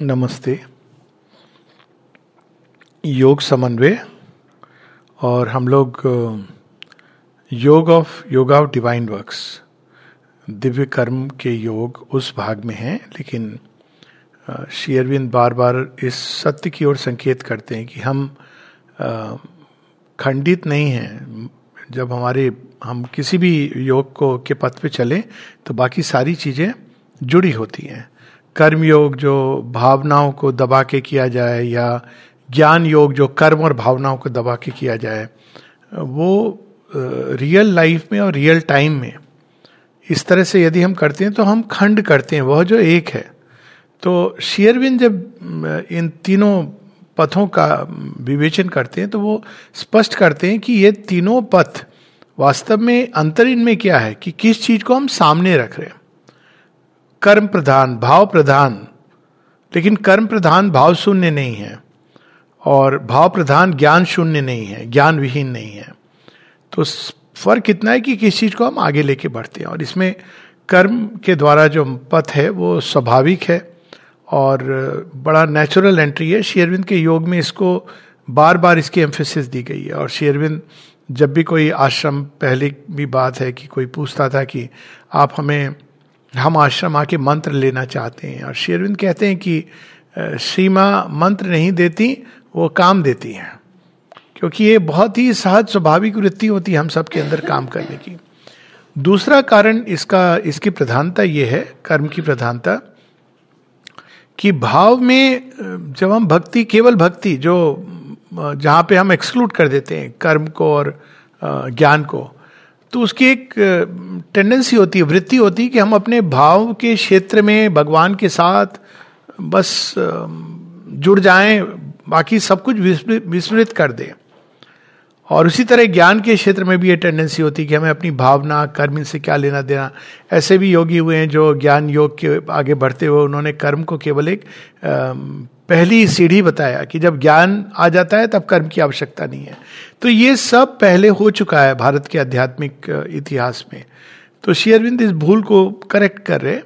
नमस्ते। योग समन्वय और हम लोग योग ऑफ़ योग ऑफ़ डिवाइन वर्क्स दिव्य कर्म के योग उस भाग में हैं, लेकिन श्री अरविंद बार बार इस सत्य की ओर संकेत करते हैं कि हम खंडित नहीं हैं। जब हमारे, हम किसी भी योग को के पथ पे चले तो बाकी सारी चीज़ें जुड़ी होती हैं। कर्म योग जो भावनाओं को दबा के किया जाए या ज्ञान योग जो कर्म और भावनाओं को दबा के किया जाए, वो रियल लाइफ में और रियल टाइम में, इस तरह से यदि हम करते हैं तो हम खंड करते हैं, वह जो एक है। तो शेयरविन जब इन तीनों पथों का विवेचन करते हैं तो वो स्पष्ट करते हैं कि ये तीनों पथ वास्तव में अंतर इनमें क्या है, कि किस चीज़ को हम सामने रख रहे हैं। कर्म प्रधान, भाव प्रधान। लेकिन कर्म प्रधान भाव शून्य नहीं है और भाव प्रधान ज्ञान शून्य नहीं है ज्ञान विहीन नहीं है। तो फ़र्क इतना है कि किस चीज़ को हम आगे लेके बढ़ते हैं और इसमें कर्म के द्वारा जो पथ है वो स्वाभाविक है और बड़ा नेचुरल एंट्री है। शेयरविंद के योग में इसको बार बार इसकी एम्फेसिस दी गई है और शेयरविंद जब भी कोई आश्रम, पहले भी बात है कि कोई पूछता था कि आप हमें हम आश्रम आके मंत्र लेना चाहते हैं। और शेरविंद कहते हैं कि सीमा मंत्र नहीं देती, वो काम देती हैं। क्योंकि ये बहुत ही सहज स्वाभाविक वृत्ति होती है हम सबके अंदर काम करने की। दूसरा कारण इसका, इसकी प्रधानता ये है, कर्म की प्रधानता, कि भाव में जब हम भक्ति, केवल भक्ति, जो जहाँ पे हम एक्सक्लूड कर देते हैं कर्म को और ज्ञान को तो उसकी एक टेंडेंसी होती है, वृत्ति होती है कि हम अपने भाव के क्षेत्र में भगवान के साथ, बस जुड़ जाएँ, बाकी सब कुछ विस्मृत कर दें। और उसी तरह ज्ञान के क्षेत्र में भी ये टेंडेंसी होती है कि हमें अपनी भावना, कर्म से क्या लेना देना। ऐसे भी योगी हुए हैं जो ज्ञान योग के आगे बढ़ते हुए उन्होंने कर्म को केवल एक पहली सीढ़ी बताया कि जब ज्ञान आ जाता है तब कर्म की आवश्यकता नहीं है। तो ये सब पहले हो चुका है भारत के आध्यात्मिक इतिहास में। तो शेयरविंद इस भूल को करेक्ट कर रहे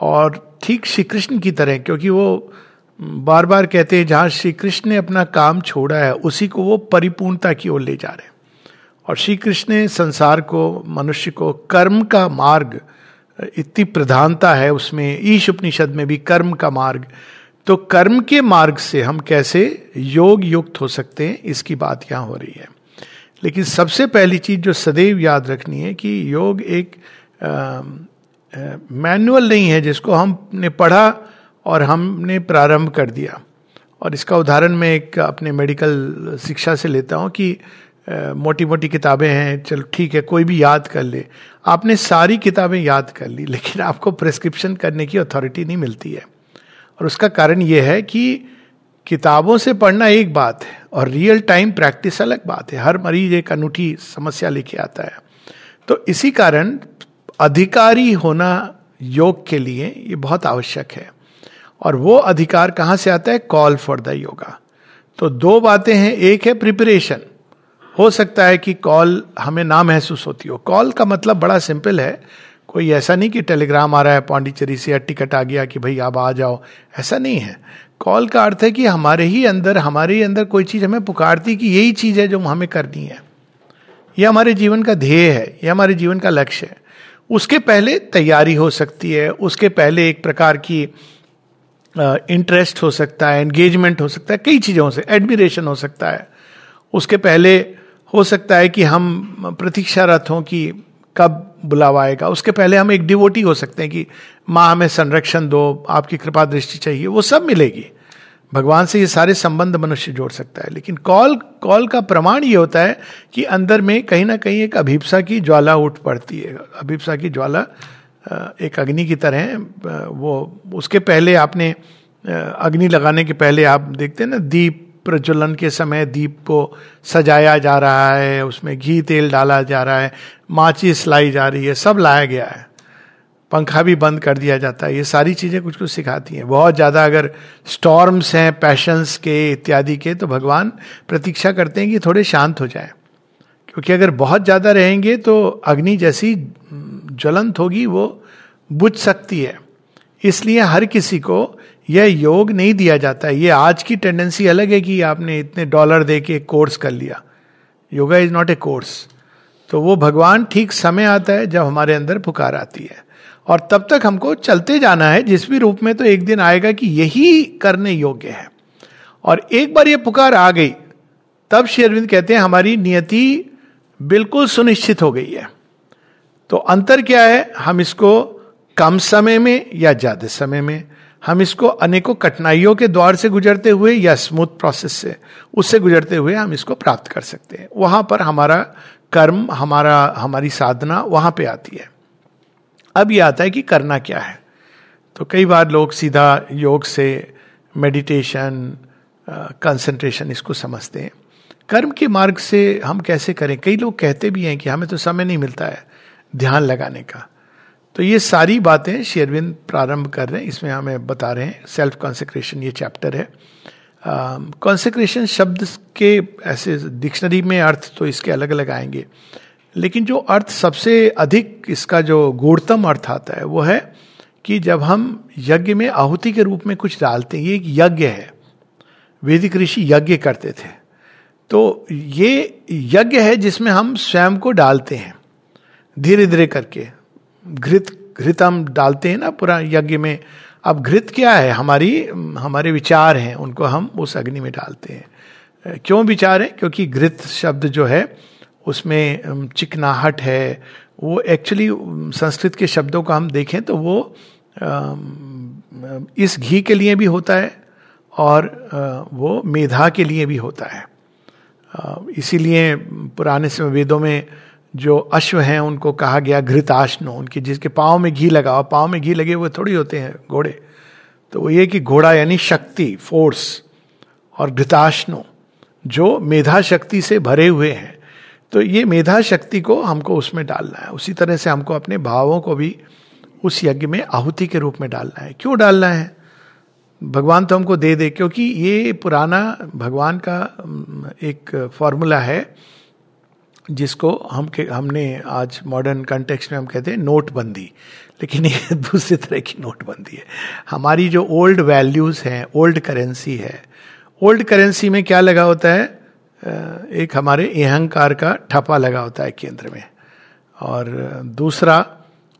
और ठीक श्री कृष्ण की तरह, क्योंकि वो बार बार कहते हैं, जहाँ श्री कृष्ण ने अपना काम छोड़ा है, उसी को वो परिपूर्णता की ओर ले जा रहे हैं। और श्री कृष्ण ने संसार को, मनुष्य को, कर्म का मार्ग, इतनी प्रधानता है उसमें, ईश उपनिषद में भी कर्म का मार्ग। तो कर्म के मार्ग से हम कैसे योग युक्त हो सकते हैं, इसकी बात यहाँ हो रही है। लेकिन सबसे पहली चीज़ जो सदैव याद रखनी है कि योग एक मैनुअल नहीं है, जिसको हमने पढ़ा और हमने प्रारंभ कर दिया। और इसका उदाहरण मैं एक अपने मेडिकल शिक्षा से लेता हूँ कि मोटी मोटी किताबें हैं, चलो ठीक है, कोई भी याद कर ले। आपने सारी किताबें याद कर ली, लेकिन आपको प्रेस्क्रिप्शन करने की अथॉरिटी नहीं मिलती है। और उसका कारण यह है कि किताबों से पढ़ना एक बात है, और रियल टाइम प्रैक्टिस अलग बात है। हर मरीज़ एक अनूठी समस्या लेके आता है। तो इसी कारण अधिकारी होना योग के लिए ये बहुत आवश्यक है। और वो अधिकार कहाँ से आता है? कॉल फॉर द योगा तो दो बातें हैं, एक है प्रिपरेशन हो सकता है कि कॉल हमें ना महसूस होती हो। कॉल का मतलब बड़ा सिंपल है। कोई ऐसा नहीं कि टेलीग्राम आ रहा है पांडिचेरी से या टिकट आ गया कि भाई आप आ जाओ। ऐसा नहीं है। कॉल का अर्थ है कि हमारे ही अंदर, हमारे ही अंदर कोई चीज़ हमें पुकारती कि यही चीज़ है जो हमें करनी है। यह हमारे जीवन का ध्येय है, यह हमारे जीवन का लक्ष्य है। उसके पहले तैयारी हो सकती है, उसके पहले एक प्रकार की इंटरेस्ट हो सकता है एंगेजमेंट हो सकता है, कई चीज़ें हो सकती एडमिरेशन हो सकता है। उसके पहले हो सकता है कि हम प्रतीक्षारत हों कि कब बुलावा आएगा। उसके पहले हम एक डिवोटी हो सकते हैं कि माँ, हमें संरक्षण दो, आपकी कृपा दृष्टि चाहिए, वो सब मिलेगी। भगवान से ये सारे संबंध मनुष्य जोड़ सकता है। लेकिन कॉल कॉल का प्रमाण ये होता है कि अंदर में कहीं ना कहीं एक अभिप्सा की ज्वाला उठ पड़ती है। अभिप्सा की ज्वाला एक अग्नि की तरह वो, उसके पहले आपने अग्नि लगाने के पहले आप देखते हैं ना, दीप प्रज्वलन के समय दीप को सजाया जा रहा है, उसमें घी तेल डाला जा रहा है, माचिस लाई जा रही है, सब लाया गया है। पंखा भी बंद कर दिया जाता है, ये सारी चीज़ें कुछ कुछ सिखाती हैं। बहुत ज़्यादा अगर स्टॉर्म्स हैं पैशंस के, इत्यादि के तो भगवान प्रतीक्षा करते हैं कि थोड़े शांत हो जाए। क्योंकि अगर बहुत ज़्यादा रहेंगे तो अग्नि जैसी ज्वलंत होगी, वो बुझ सकती है। इसलिए हर किसी को यह योग नहीं दिया जाता है। ये आज की टेंडेंसी अलग है कि आपने इतने डॉलर दे के कोर्स कर लिया। Yoga is not a course तो वो भगवान ठीक समय आता है जब हमारे अंदर पुकार आती है। और तब तक हमको चलते जाना है, जिस भी रूप में तो एक दिन आएगा कि यही करने योग्य है। और एक बार ये पुकार आ गई, तब शेरविंद कहते हैं, हमारी नियति बिल्कुल सुनिश्चित हो गई है। तो अंतर क्या है? हम इसको कम समय में या ज़्यादा समय में, हम इसको अनेकों कठिनाइयों के द्वार से गुजरते हुए या स्मूथ प्रोसेस से, उससे गुजरते हुए हम इसको प्राप्त कर सकते हैं। वहाँ पर हमारा कर्म, हमारा, हमारी साधना वहाँ पे आती है। अब ये आता है कि करना क्या है। तो कई बार लोग सीधा योग से मेडिटेशन कंसंट्रेशन इसको समझते हैं। कर्म के मार्ग से हम कैसे करें? कई लोग कहते भी हैं कि हमें तो समय नहीं मिलता है। ध्यान लगाने का। तो ये सारी बातें शेरविंद प्रारंभ कर रहे हैं। इसमें हमें बता रहे हैं। सेल्फ कॉन्सेक्रेशन ये चैप्टर है। कॉन्सेक्रेशन uh, शब्द के ऐसे डिक्शनरी में अर्थ तो इसके अलग अलग आएँगे। लेकिन जो अर्थ सबसे अधिक इसका जो गूढ़तम अर्थ आता है वो है कि जब हम यज्ञ में आहुति के रूप में कुछ डालते हैं ये एक यज्ञ है। वैदिक ऋषि यज्ञ करते थे। तो ये यज्ञ है जिसमें हम स्वयं को डालते हैं। धीरे धीरे करके। घृत घृत हम डालते हैं ना पूरा यज्ञ में। अब घृत क्या है? हमारी, हमारे विचार हैं, उनको हम उस अग्नि में डालते हैं। क्यों विचार है? क्योंकि घृत शब्द जो है, उसमें चिकनाहट है। वो एक्चुअली संस्कृत के शब्दों को हम देखें तो वो इस घी के लिए भी होता है और वो मेधा के लिए भी होता है। इसीलिए पुराने समय वेदों में जो अश्व हैं, उनको कहा गया घृताश्नो, उनके जिसके पाँव में घी लगा पाँव में घी लगे हुए थोड़ी होते हैं घोड़े। तो वो ये कि घोड़ा यानी शक्ति फोर्स और घृताश्नो, जो मेधा शक्ति से भरे हुए हैं। तो ये मेधा शक्ति को हमको उसमें डालना है। उसी तरह से हमको अपने भावों को भी उस यज्ञ में आहुति के रूप में डालना है। क्यों डालना है? भगवान तो हमको दे दे, क्योंकि ये पुराना भगवान का एक फॉर्मूला है। जिसको हम हमने आज मॉडर्न कंटेक्स्ट में हम कहते हैं नोटबंदी। लेकिन ये दूसरी तरह की नोटबंदी है। हमारी जो ओल्ड वैल्यूज़ हैं ओल्ड करेंसी है ओल्ड करेंसी में क्या लगा होता है? एक हमारे अहंकार का ठप्पा लगा होता है केंद्र में। और दूसरा,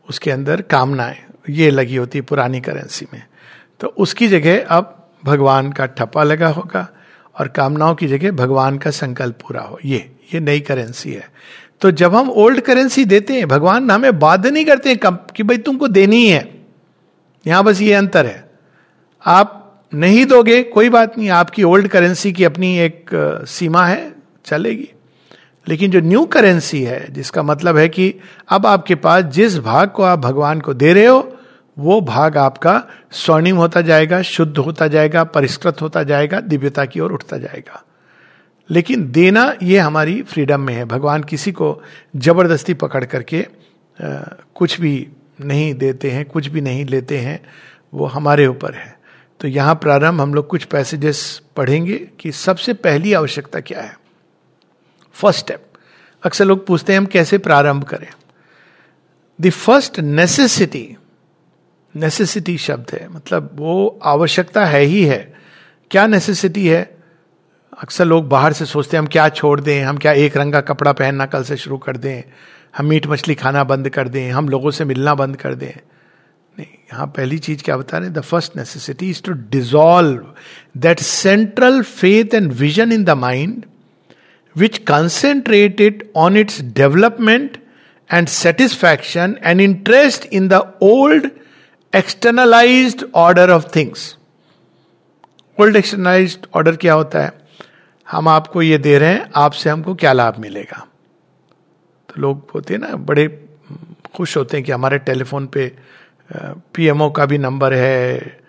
उसके अंदर कामनाएँ, ये लगी होती पुरानी करेंसी में। तो उसकी जगह अब भगवान का ठप्पा लगा होगा और कामनाओं की जगह भगवान का संकल्प पूरा हो, ये। ये नई करेंसी है। तो जब हम ओल्ड करेंसी देते हैं, भगवान हमें बाध्य नहीं करते हैं कि भाई तुमको देनी ही है। यहाँ बस ये अंतर है। आप नहीं दोगे, कोई बात नहीं, आपकी ओल्ड करेंसी की अपनी एक सीमा है, चलेगी। लेकिन जो न्यू करेंसी है, जिसका मतलब है कि अब आपके पास जिस भाग को आप भगवान को दे रहे हो, वो भाग आपका स्वर्णिम होता जाएगा, शुद्ध होता जाएगा, परिष्कृत होता जाएगा, दिव्यता की ओर उठता जाएगा। लेकिन देना ये हमारी फ्रीडम में है। भगवान किसी को ज़बरदस्ती पकड़ करके कुछ भी नहीं देते हैं, कुछ भी नहीं लेते हैं, वो हमारे ऊपर है। तो यहाँ प्रारंभ हम लोग कुछ पैसेजेस पढ़ेंगे कि सबसे पहली आवश्यकता क्या है। फ़र्स्ट स्टेप अक्सर लोग पूछते हैं, हम कैसे प्रारंभ करें? द फ़र्स्ट नेसेसिटी नेसेसिटी शब्द है। मतलब वो आवश्यकता है ही है। क्या नेसेसिटी है? अक्सर लोग बाहर से सोचते हैं, हम क्या छोड़ दें, हम क्या एक रंग का कपड़ा पहनना कल से शुरू कर दें, हम मीट मछली खाना बंद कर दें, हम लोगों से मिलना बंद कर दें। नहीं, यहाँ पहली चीज़ क्या बता रहे the first necessity is to dissolve that central faith and vision in the mind which concentrated on its development and satisfaction and interest in the old externalise order of things old externalise order क्या होता है? हम आपको ये दे रहे हैं, आपसे हमको क्या लाभ मिलेगा? तो लोग होते हैं ना, बड़े खुश होते हैं कि हमारे टेलीफोन पे पीएमओ का भी नंबर है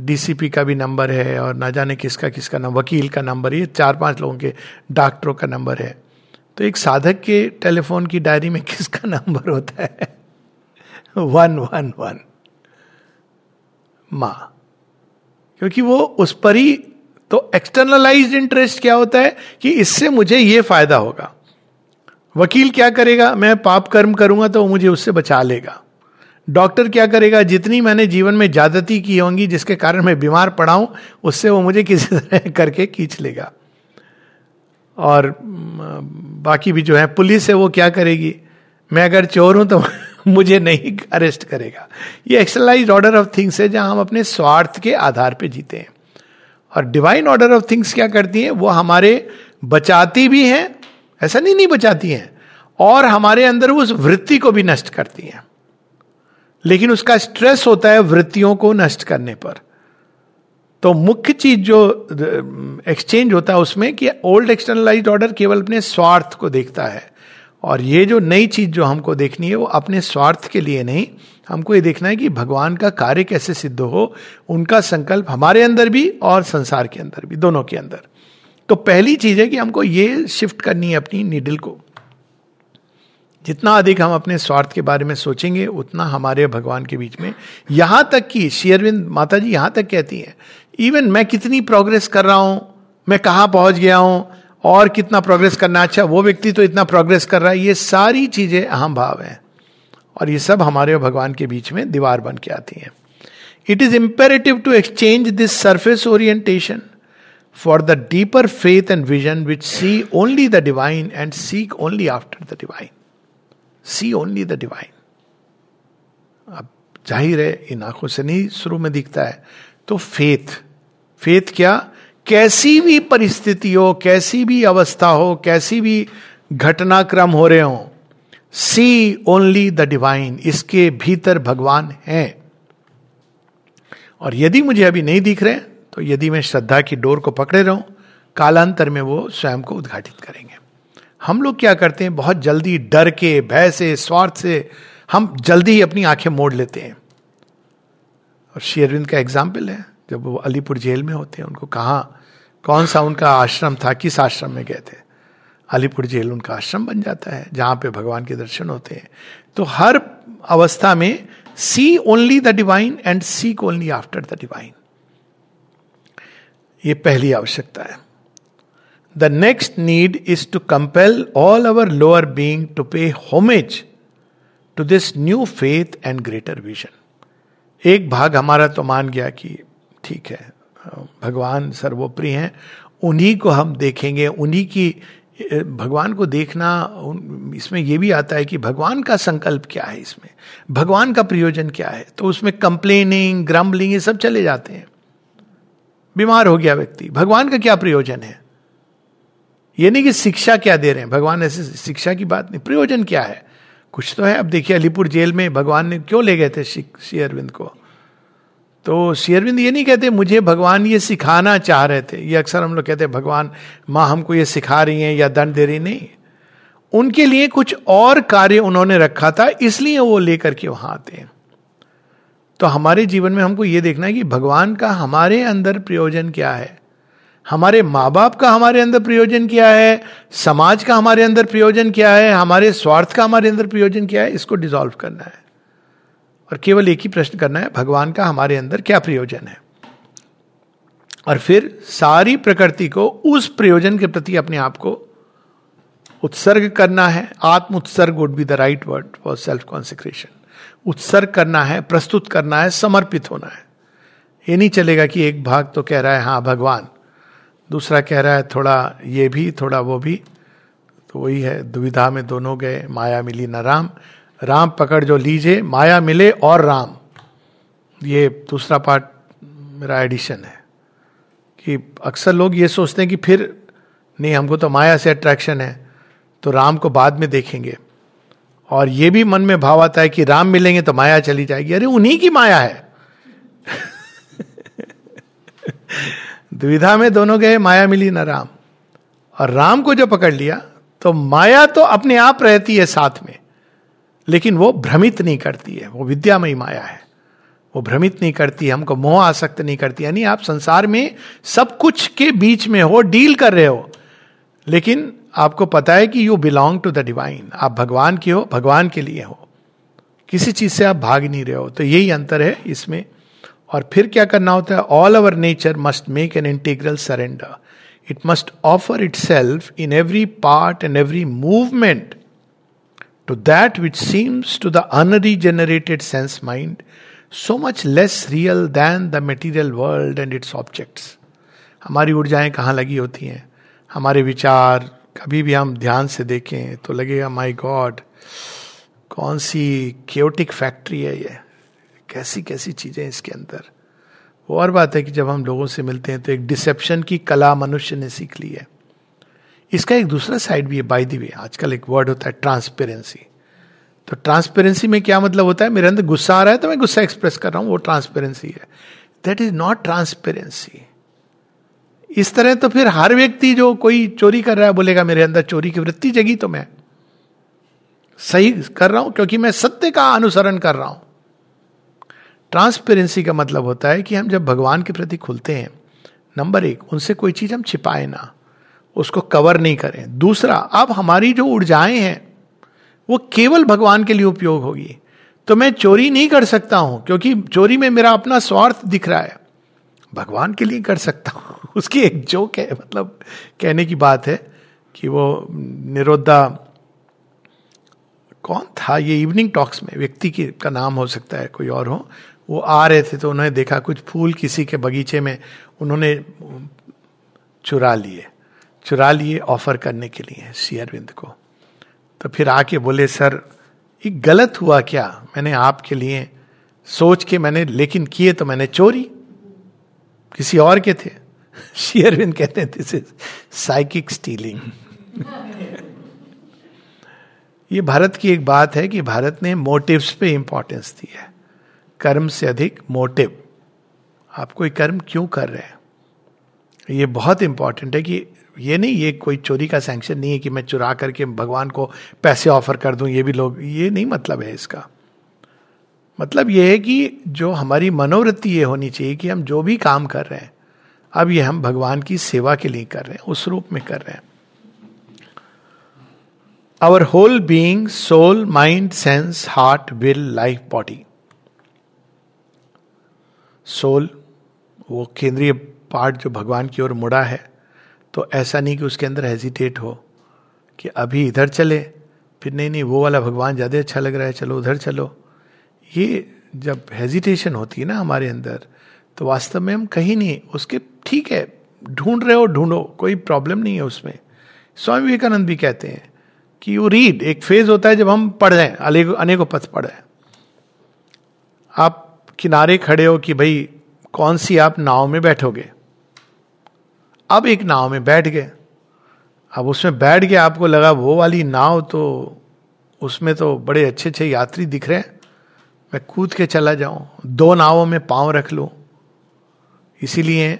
डीसीपी का भी नंबर है, और ना जाने किसका किसका नंबर वकील का नंबर, ये चार पाँच लोगों के, डॉक्टरों का नंबर है। तो एक साधक के टेलीफोन की डायरी में किसका नंबर होता है? One one one. माँ। क्योंकि वो उस पर ही तो एक्सटर्नलाइज इंटरेस्ट क्या होता है कि इससे मुझे ये फ़ायदा होगा। वकील क्या करेगा? मैं पाप कर्म करूँगा तो वो मुझे उससे बचा लेगा। डॉक्टर क्या करेगा? जितनी मैंने जीवन में ज्यादती की होंगी, जिसके कारण मैं बीमार पड़ा हूँ, उससे वो मुझे किसी तरह करके खींच लेगा। और बाकी भी जो है, पुलिस है वो क्या करेगी? मैं अगर चोर हूँ तो मुझे नहीं अरेस्ट करेगा। ये एक्सरलाइज ऑर्डर ऑफ़ थिंग्स है, जहाँ हम अपने स्वार्थ के आधार पर जीते हैं। और डिवाइन ऑर्डर ऑफ़ थिंग्स क्या करती हैं? वो हमारे बचाती भी हैं, ऐसा नहीं नहीं बचाती हैं, और हमारे अंदर उस वृत्ति को भी नष्ट करती हैं। लेकिन उसका स्ट्रेस होता है वृत्तियों को नष्ट करने पर। तो मुख्य चीज़ जो एक्सचेंज होता है उसमें कि ओल्ड एक्सटर्नलाइज ऑर्डर केवल अपने स्वार्थ को देखता है। और ये जो नई चीज़ जो हमको देखनी है, वो अपने स्वार्थ के लिए नहीं। हमको ये देखना है कि भगवान का कार्य कैसे सिद्ध हो, उनका संकल्प हमारे अंदर भी और संसार के अंदर भी, दोनों के अंदर। तो पहली चीज़ है कि हमको ये शिफ्ट करनी है अपनी नीडल को। जितना अधिक हम अपने स्वार्थ के बारे में सोचेंगे, उतना हमारे भगवान के बीच में। यहाँ तक कि शेयरविंद माता जी यहाँ तक कहती हैं इवन मैं कितनी प्रोग्रेस कर रहा हूँ, मैं कहाँ पहुँच गया हूँ और कितना प्रोग्रेस करना अच्छा वो व्यक्ति तो इतना प्रोग्रेस कर रहा है। ये सारी चीज़ें अहम भाव हैं। और ये सब हमारे और भगवान के बीच में दीवार बन के आती हैं। It is imperative to exchange this surface orientation for the deeper faith and vision which see only the divine and seek only after the divine see only the divine अब ज़ाहिर है, इन आँखों से नहीं, शुरू में दिखता है। तो फेथ फेथ क्या? कैसी भी परिस्थिति हो, कैसी भी अवस्था हो, कैसी भी घटनाक्रम हो रहे हो सी ओनली द डिवाइन इसके भीतर भगवान है। और यदि मुझे अभी नहीं दिख रहे तो यदि मैं श्रद्धा की डोर को पकड़े रहूँ, कालांतर में वो स्वयं को उद्घाटित करेंगे। हम लोग क्या करते हैं, बहुत जल्दी डर के, भय से, स्वार्थ से हम जल्दी ही अपनी आँखें मोड़ लेते हैं। और शेरविंद का एग्ज़ाम्पल है। जब वो अलीपुर जेल में होते हैं, उनको कहा, कौन सा उनका आश्रम था? किस आश्रम में गए थे? अलीपुर जेल उनका आश्रम बन जाता है, जहाँ पे भगवान के दर्शन होते हैं। तो हर अवस्था में see only the divine and seek only after the divine ये पहली आवश्यकता है। The next need is to compel all our lower being to pay homage to this new faith and greater vision एक भाग हमारा तो मान गया कि ठीक है। भगवान सर्वोप्रिय हैं। उन्हीं को हम देखेंगे। उन्हीं की, भगवान को देखना इसमें यह भी आता है कि भगवान का संकल्प क्या है इसमें? भगवान का प्रयोजन क्या है? तो उसमें कंप्लेनिंग, ग्रम्बलिंग, ये सब चले जाते हैं। बीमार हो गया व्यक्ति। भगवान का क्या प्रयोजन है? ये नहीं कि शिक्षा क्या दे रहे हैं। भगवान ऐसे शिक्षा की बात नहीं। प्रयोजन क्या है? कुछ तो है। अब देखिए, अलीपुर जेल में भगवान ने क्यों ले गए थे श्री अरविंद को? तो शेरविंद ये नहीं कहते, मुझे भगवान ये सिखाना चाह रहे थे। ये अक्सर हम लोग कहते हैं, भगवान, माँ हमको ये सिखा रही हैं या दंड दे रही नहीं। उनके लिए कुछ और कार्य उन्होंने रखा था, इसलिए वो लेकर के वहाँ आते हैं। तो हमारे जीवन में हमको ये देखना है कि भगवान का हमारे अंदर प्रयोजन क्या है? हमारे माँ बाप का हमारे अंदर प्रयोजन क्या है? समाज का हमारे अंदर प्रयोजन क्या है? हमारे स्वार्थ का हमारे अंदर प्रयोजन क्या है? इसको डिसॉल्व करना है। और केवल एक ही प्रश्न करना है, भगवान का हमारे अंदर क्या प्रयोजन है? और फिर सारी प्रकृति को उस प्रयोजन के प्रति अपने आप को उत्सर्ग करना है। आत्म उत्सर्ग would be the right word for self consecration उत्सर्ग करना है, प्रस्तुत करना है, समर्पित होना है। ये नहीं चलेगा कि एक भाग तो कह रहा है हाँ भगवान। दूसरा कह रहा है, थोड़ा ये भी, थोड़ा वो भी। तो वही है, दुविधा में दोनों गए, माया मिली न राम। राम पकड़ जो लीजिए, माया मिले और राम। ये दूसरा पार्ट मेरा एडिशन है कि अक्सर लोग ये सोचते हैं कि फिर नहीं, हमको तो माया से अट्रैक्शन है तो राम को बाद में देखेंगे। और ये भी मन में भाव आता है कि राम मिलेंगे तो माया चली जाएगी। अरे, उन्हीं की माया है। द्विधा में दोनों गए, माया मिली ना राम। और राम को जो पकड़ लिया तो माया तो अपने आप रहती है साथ में। लेकिन वो भ्रमित नहीं करती है, वो विद्यामयी माया है। वो भ्रमित नहीं करती, हमको मोह आसक्त नहीं करती, यानी आप संसार में सब कुछ के बीच में हो, डील कर रहे हो, लेकिन आपको पता है कि you belong to the divine आप भगवान के हो, भगवान के लिए हो। किसी चीज़ से आप भाग नहीं रहे हो तो यही अंतर है इसमें। और फिर क्या करना होता है? All our nature must make an integral surrender it must offer itself in every part and every movement to that which seems to the unregenerated sense mind, so much less real than the material world and its objects. हमारी ऊर्जाएँ कहाँ लगी होती हैं? हमारे विचार, कभी भी हम ध्यान से देखें तो लगेगा माय गॉड कौन सी क्योटिक फैक्ट्री है ये? कैसी कैसी चीज़ें इसके अंदर? वो और बात है कि जब हम लोगों से मिलते हैं तो एक डिसेप्शन की कला मनुष्य ने सीख ली है। इसका एक दूसरा साइड भी है बाई दी वे आजकल एक वर्ड होता है ट्रांसपेरेंसी तो ट्रांसपेरेंसी में क्या मतलब होता है? मेरे अंदर गुस्सा आ रहा है तो मैं गुस्सा एक्सप्रेस कर रहा हूँ, वो ट्रांसपेरेंसी है। दैट इज़ नॉट ट्रांसपेरेंसी इस तरह तो फिर हर व्यक्ति जो कोई चोरी कर रहा है, बोलेगा, मेरे अंदर चोरी की वृत्ति जगी तो मैं। सही कर रहा हूँ क्योंकि मैं सत्य का अनुसरण कर रहा हूँ। ट्रांसपेरेंसी का मतलब होता है कि हम जब भगवान के प्रति खुलते हैं नंबर एक, उनसे कोई चीज़ हम छिपाए ना। उसको कवर नहीं करें। दूसरा, अब हमारी जो ऊर्जाएँ हैं, वो केवल भगवान के लिए उपयोग होगी। तो मैं चोरी नहीं कर सकता हूँ, क्योंकि चोरी में मेरा अपना स्वार्थ दिख रहा है। भगवान के लिए कर सकता हूँ। उसकी एक जोक है मतलब कहने की बात है कि वो निरोधा कौन था ये इवनिंग टॉक्स में? व्यक्ति की, का नाम हो सकता है, कोई और हो। वो आ रहे थे तो उन्होंने देखा कुछ फूल किसी के बगीचे में उन्होंने चुरा लिए। चुरा लिए ऑफ़र करने के लिए सी अरविंद को। तो फिर आके बोले, सर, ये गलत हुआ क्या? मैंने आपके लिए सोच के मैंने, लेकिन किए तो मैंने चोरी। किसी और के थे? श्री अरविंद कहते हैं दिस इज़ साइकिक स्टीलिंग ये भारत की एक बात है कि भारत ने मोटिव्स पे इंपॉर्टेंस दी है। कर्म से अधिक मोटिव आप कोई कर्म क्यों कर रहे हैं? ये बहुत इंपॉर्टेंट है कि ये नहीं, ये कोई चोरी का सैंक्शन नहीं है कि मैं चुरा करके भगवान को पैसे ऑफ़र कर दूँ, ये भी लोग, ये नहीं मतलब है इसका। मतलब ये है कि जो हमारी मनोवृत्ति ये होनी चाहिए कि हम जो भी काम कर रहे हैं, अब ये हम भगवान की सेवा के लिए कर रहे हैं, उस रूप में कर रहे हैं। Our whole being soul mind sense heart will life body soul वो केंद्रीय पार्ट जो भगवान की ओर मुड़ा है तो ऐसा नहीं कि उसके अंदर हेजिटेट हो कि अभी इधर चले, फिर नहीं नहीं, वो वाला भगवान ज़्यादा अच्छा लग रहा है, चलो उधर चलो। ये जब हेजिटेशन होती है ना हमारे अंदर तो वास्तव में हम कहीं नहीं, उसके ठीक है, ढूंढ रहे हो, ढूंढो, कोई प्रॉब्लम नहीं है उसमें। स्वामी विवेकानंद भी कहते हैं कि यू रीड एक फ़ेज़ होता है जब हम पढ़ रहे हैं अनेकों पथ पढ़ रहे हैं। आप किनारे खड़े हो कि भाई, कौन सी आप नाव में बैठोगे? अब एक नाव में बैठ गए। अब उसमें बैठ गया आपको लगा वो वाली नाव तो उसमें तो बड़े अच्छे अच्छे यात्री दिख रहे हैं। मैं कूद के चला जाऊँ, दो नावों में पाँव रख लो। इसीलिए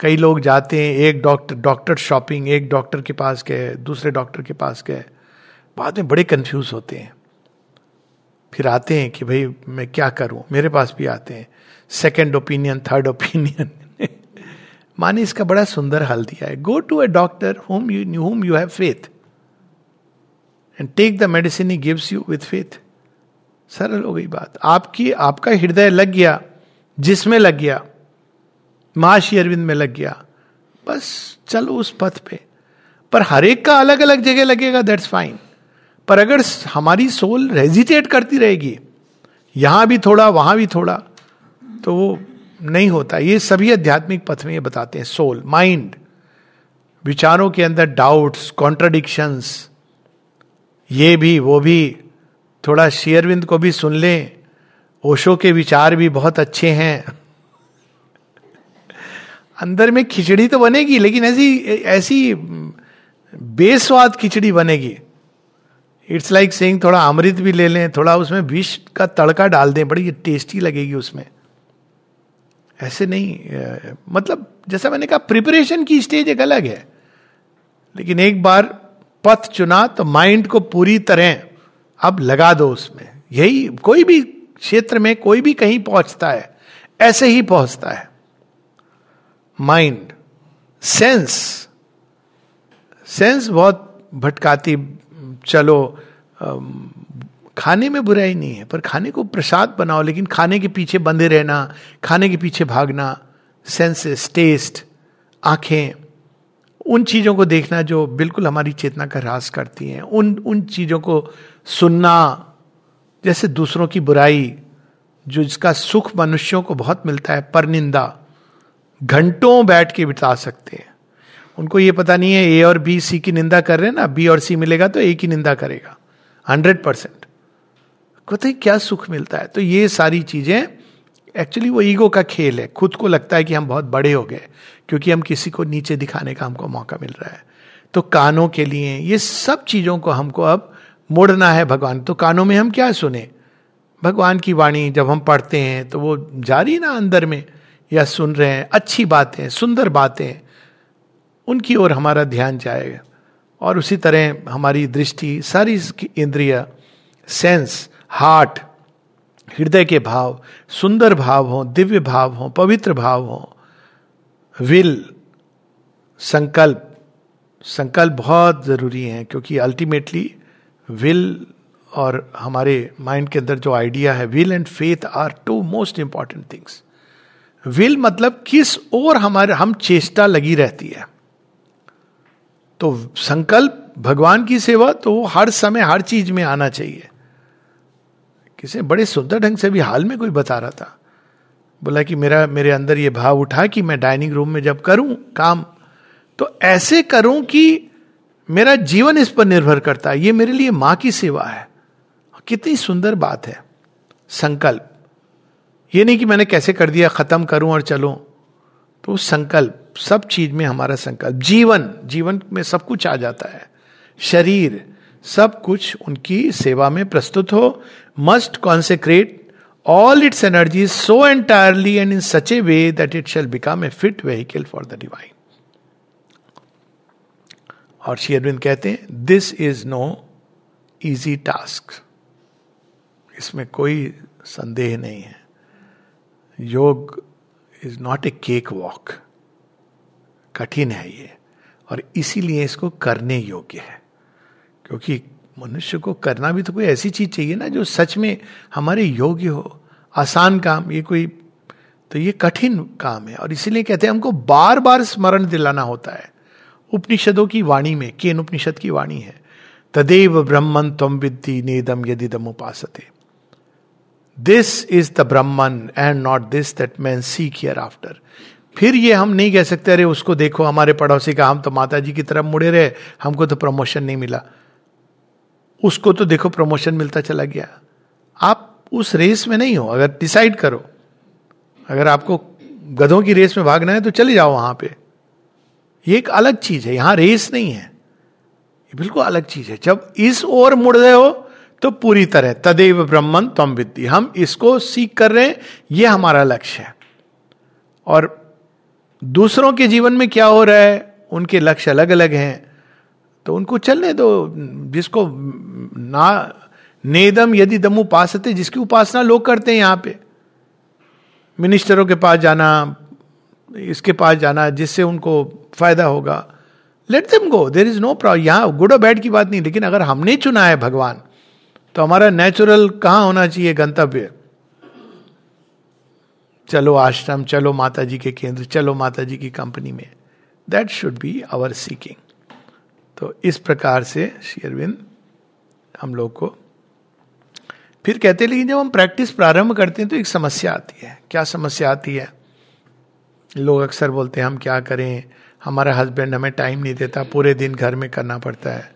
कई लोग जाते हैं, एक डॉक्टर डॉक्टर शॉपिंग, एक डॉक्टर के पास गए, दूसरे डॉक्टर के पास गए। बाद में बड़े कंफ्यूज होते हैं। फिर आते हैं कि भाई मैं क्या करूँ? मेरे पास भी आते हैं। सेकेंड ओपिनियन थर्ड ओपिनियन माने इसका बड़ा सुंदर हल दिया है। Go to a doctor whom you whom you have faith and take the medicine he gives you with faith सरल हो गई बात। आपकी, आपका हृदय लग गया, जिसमें लग गया महाशी अरविंद में लग गया, बस चलो उस पथ पे। पर हर एक का अलग अलग जगह लगेगा दैट्स फाइन पर अगर हमारी सोल रेजिटेट करती रहेगी, यहाँ भी थोड़ा, वहाँ भी थोड़ा तो वो नहीं होता। ये सभी आध्यात्मिक पथ में ये बताते हैं। सोल माइंड विचारों के अंदर डाउट्स कॉन्ट्रडिक्शंस ये भी, वो भी, थोड़ा शेयरविंद को भी सुन लें। ओशो के विचार भी बहुत अच्छे हैं। अंदर में खिचड़ी तो बनेगी, लेकिन ऐसी ऐसी बेस्वाद खिचड़ी बनेगी। इट्स लाइक सेइंग थोड़ा अमृत भी ले लें, थोड़ा उसमें विष का तड़का डाल दें, बड़ी टेस्टी लगेगी उसमें। ऐसे नहीं मतलब जैसा मैंने कहा प्रिपरेशन की स्टेज एक अलग है। लेकिन एक बार पथ चुना तो माइंड को पूरी तरह अब लगा दो उसमें। यही कोई भी क्षेत्र में कोई भी कहीं पहुँचता है, ऐसे ही पहुँचता है। माइंड सेंस सेंस बहुत भटकाती, चलो खाने में बुराई नहीं है, पर खाने को प्रसाद बनाओ, लेकिन खाने के पीछे बंधे रहना, खाने के पीछे भागना सेंसेस टेस्ट आँखें, उन चीज़ों को देखना जो बिल्कुल हमारी चेतना का ह्रास करती हैं, उन उन चीज़ों को सुनना, जैसे दूसरों की बुराई, जो जिसका सुख मनुष्यों को बहुत मिलता है, पर निंदा, घंटों बैठ के बिता सकते हैं। उनको ये पता नहीं है ए और बी सी की निंदा कर रहे हैं ना बी और सी मिलेगा तो ए की निंदा करेगा हंड्रेड परसेंट कहते क्या सुख मिलता है? तो ये सारी चीज़ें एक्चुअली वो ईगो का खेल है। खुद को लगता है कि हम बहुत बड़े हो गए, क्योंकि हम किसी को नीचे दिखाने का हमको मौका मिल रहा है। तो कानों के लिए, ये सब चीज़ों को हमको अब मोड़ना है भगवान। तो कानों में हम क्या सुने? भगवान की वाणी, जब हम पढ़ते हैं तो वो जारी ना अंदर में, या सुन रहे हैं, अच्छी बातें, सुंदर बातें, उनकी ओर हमारा ध्यान जाएगा और उसी तरह हमारी दृष्टि, सारी इंद्रिय सेंस हार्ट, हृदय के भाव, सुंदर भाव हो, दिव्य भाव हो, पवित्र भाव हो, विल, संकल्प संकल्प बहुत ज़रूरी है, क्योंकि अल्टीमेटली विल और हमारे माइंड के अंदर जो आइडिया है, will and faith are two most important things will मतलब किस ओर हमारे, हम चेष्टा लगी रहती है। तो संकल्प भगवान की सेवा तो हर समय, हर चीज़ में आना चाहिए। किसी? बड़े सुंदर ढंग से भी हाल में कोई बता रहा था। बोला कि मेरा, मेरे अंदर ये भाव उठा कि मैं डाइनिंग रूम में जब करूँ काम तो ऐसे करूँ कि मेरा जीवन इस पर निर्भर करता है। ये मेरे लिए माँ की सेवा है। कितनी सुंदर बात है। संकल्प। ये नहीं कि मैंने कैसे कर दिया, खत्म करूँ और चलो। तो संकल्प, सब चीज़ में हमारा संकल्प। जीवन जीवन में सब कुछ आ जाता है। शरीर, सब कुछ उनकी सेवा में प्रस्तुत हो। Must consecrate all its energy so entirely and in such a way that it shall become a fit vehicle for the divine और शेयरविंद कहते हैं this is no easy task इसमें कोई संदेह नहीं है। योग is not a cake walk कठिन है ये। और इसीलिए इसको करने योग्य है। क्योंकि मनुष्य को करना भी तो कोई ऐसी चीज़ चाहिए ना जो सच में हमारे योग्य हो। आसान काम, ये कोई तो ये कठिन काम है। और इसीलिए कहते हैं, हमको बार बार स्मरण दिलाना होता है। उपनिषदों की वाणी में, केन उपनिषद की वाणी है, तदेव ब्रह्मन तम विद्धि नेदम यदि दम उपासते। This is the Brahman and not this that man seek here after फिर ये हम नहीं कह सकते, अरे उसको देखो, हमारे पड़ोसी का, हम तो माता जी की तरफ़ मुड़े रहे, हमको तो प्रमोशन नहीं मिला। उसको तो देखो प्रमोशन मिलता चला गया। आप उस रेस में नहीं हो, अगर डिसाइड करो। अगर आपको गधों की रेस में भागना है तो चले जाओ वहाँ पे। ये एक अलग चीज़ है, यहाँ रेस नहीं है। ये बिल्कुल अलग चीज़ है। जब इस ओर मुड़ रहे हो तो पूरी तरह, तदेव ब्रह्मन तम विद्धि। हम इसको सीख कर रहे हैं, ये हमारा लक्ष्य है। और दूसरों के जीवन में क्या हो रहा है, उनके लक्ष्य अलग अलग हैं। तो उनको चलने दो, जिसको ना, नेदम यदि दम उपासते जिसकी उपासना लोग करते हैं यहाँ पे। मिनिस्टरों के पास जाना, इसके पास जाना, जिससे उनको फ़ायदा होगा। Let them go there is no problem यहाँ गुड और बैड की बात नहीं, लेकिन अगर हमने चुना है भगवान तो हमारा नेचुरल कहाँ होना चाहिए गंतव्य? चलो आश्रम, चलो माता जी के केंद्र, चलो माता जी की कंपनी में। That should be our seeking तो इस प्रकार से शेयरविंद हम लोग को फिर कहते हैं, लेकिन जब हम प्रैक्टिस प्रारंभ करते हैं तो एक समस्या आती है। क्या समस्या आती है? लोग अक्सर बोलते हैं, हम क्या करें? हमारा हस्बैंड हमें टाइम नहीं देता, पूरे दिन घर में करना पड़ता है।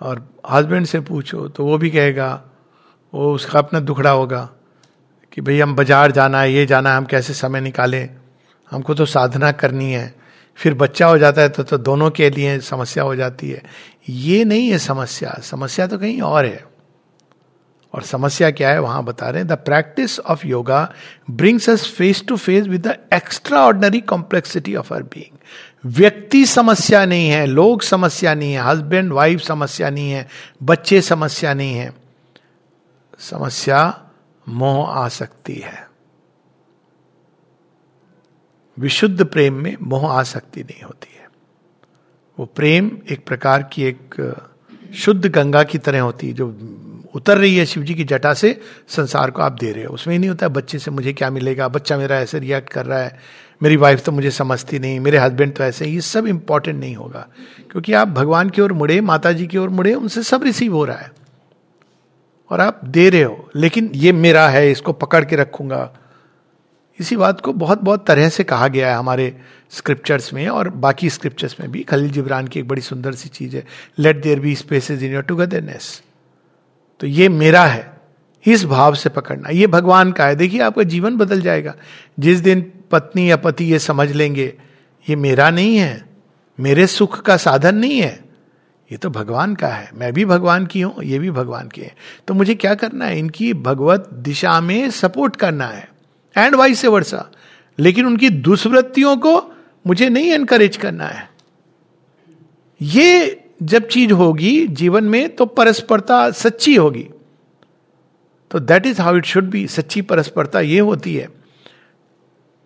और हस्बैंड से पूछो तो वो भी कहेगा, वो उसका अपना दुखड़ा होगा कि भाई हम बाज़ार जाना है, ये जाना है, हम कैसे समय निकालें? हमको तो साधना करनी है। फिर बच्चा हो जाता है तो, तो दोनों के लिए समस्या हो जाती है। ये नहीं है समस्या। समस्या तो कहीं और है। और समस्या क्या है वहाँ बता रहे हैं। The practice of yoga brings us face to face with the extraordinary complexity of our being व्यक्ति समस्या नहीं है लोग समस्या नहीं है हस्बैंड वाइफ समस्या नहीं है बच्चे समस्या नहीं है। समस्या मोह आ सकती है। विशुद्ध प्रेम में मोह आसक्ति नहीं होती है। वो प्रेम एक प्रकार की एक शुद्ध गंगा की तरह होती है, जो उतर रही है शिव जी की जटा से संसार को आप दे रहे हो। उसमें ही नहीं होता, बच्चे से मुझे क्या मिलेगा? बच्चा मेरा ऐसे रिएक्ट कर रहा है, मेरी वाइफ तो मुझे समझती नहीं, मेरे हस्बैंड तो ऐसे ये सब इंपॉर्टेंट नहीं होगा, क्योंकि आप भगवान की ओर मुड़े माता जी की ओर मुड़े, उनसे सब रिसीव हो रहा है। और आप दे रहे हो, लेकिन ये मेरा है, इसको पकड़ के रखूँगा इसी बात को बहुत बहुत तरह से कहा गया है हमारे स्क्रिप्चर्स में और बाकी स्क्रिप्चर्स में भी। खलील जिब्रान की एक बड़ी सुंदर सी चीज़ है let there be spaces in your togetherness तो ये मेरा है। इस भाव से पकड़ना। ये भगवान का है। देखिए, आपका जीवन बदल जाएगा। जिस दिन पत्नी या पति ये समझ लेंगे, ये मेरा नहीं है। मेरे सुख का साधन नहीं है। ये तो भगवान का है। मैं भी भगवान की हूँ, ये भी भगवान की है। तो मुझे क्या करना है? इनकी भगवत दिशा में सपोर्ट करना है। एंड वाइस से वर्षा लेकिन उनकी दुष्वृत्तियों को मुझे नहीं एनकरेज करना है। ये जब चीज़ होगी जीवन में तो परस्परता सच्ची होगी। तो that is how it should be सच्ची परस्परता ये होती है।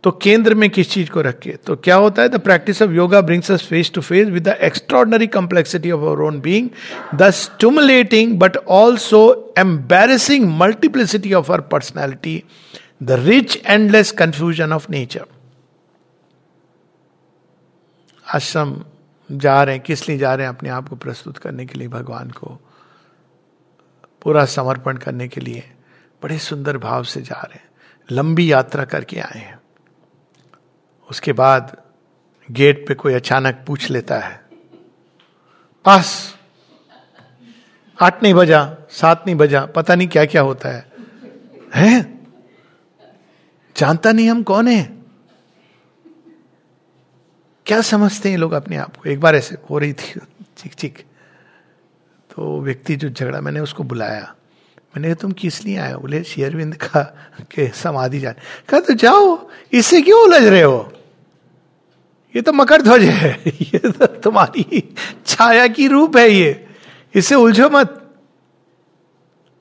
तो केंद्र में किस चीज़ को रखे तो क्या होता है? The practice of yoga brings us face to face with the extraordinary complexity of our own being the stimulating but also embarrassing multiplicity of our personality the rich endless confusion of nature आश्रम जा रहे हैं, किस लिए जा रहे हैं? अपने आप को प्रस्तुत करने के लिए, भगवान को। पूरा समर्पण करने के लिए। बड़े सुंदर भाव से जा रहे हैं। लंबी यात्रा करके आए हैं। उसके बाद गेट पे कोई अचानक पूछ लेता है। पास आठ नहीं बजा, सात नहीं बजा, पता नहीं क्या क्या होता है। हैं? जानता नहीं हम कौन है? क्या समझते हैं लोग अपने आप को? एक बार ऐसे हो रही थी चिक चिक तो व्यक्ति जो झगड़ा, मैंने उसको बुलाया। मैंने कहा, तुम किस लिए आए बोले शेयरविंद का, के समाधि जाने। कहा तो जाओ, इससे क्यों उलझ रहे हो? ये तो मकर ध्वज है। ये तो तुम्हारी छाया की रूप है ये। इससे उलझो मत।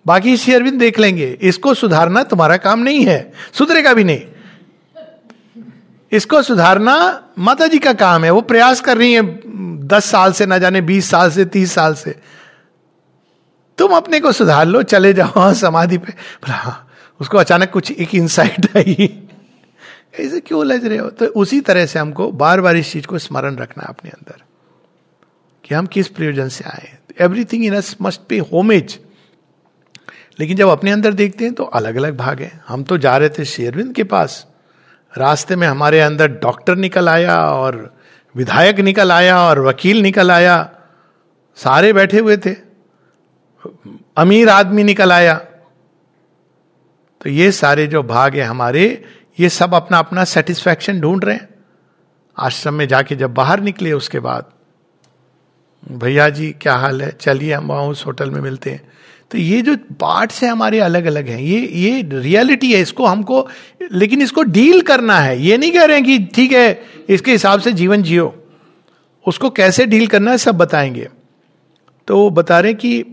बाकी शेयरविंद देख लेंगे। इसको सुधारना तुम्हारा काम नहीं है। सुधरेगा भी नहीं। इसको सुधारना माता जी का काम है। वो प्रयास कर रही है दस साल से, ना जाने बीस साल से, तीस साल से। तुम अपने को सुधार लो, चले जाओ समाधि पे। हाँ उसको अचानक कुछ एक इंसाइट आई। ऐसे क्यों लज रहे हो? तो उसी तरह से हमको बार बार इस चीज़ को स्मरण रखना अपने अंदर। कि हम किस प्रयोजन से आए everything in us must be homage लेकिन जब अपने अंदर देखते हैं तो अलग अलग भाग है। हम तो जा रहे थे शेरविंद के पास। रास्ते में हमारे अंदर डॉक्टर निकल आया और विधायक निकल आया और वकील निकल आया। सारे बैठे हुए थे। अमीर आदमी निकल आया। तो ये सारे जो भाग है हमारे, ये सब अपना अपना सेटिस्फैक्शन ढूंढ रहे हैं। आश्रम में जाके जब बाहर निकले उसके बाद, भैया जी, क्या हाल है? चलिए, हम वहाँ उस होटल में मिलते हैं। तो ये जो पार्ट्स है हमारे अलग अलग हैं, ये ये रियलिटी है, इसको हमको, लेकिन इसको डील करना है। ये नहीं कह रहे हैं कि ठीक है, इसके हिसाब से जीवन जियो। उसको कैसे डील करना है, सब बताएँगे। तो वो बता रहे कि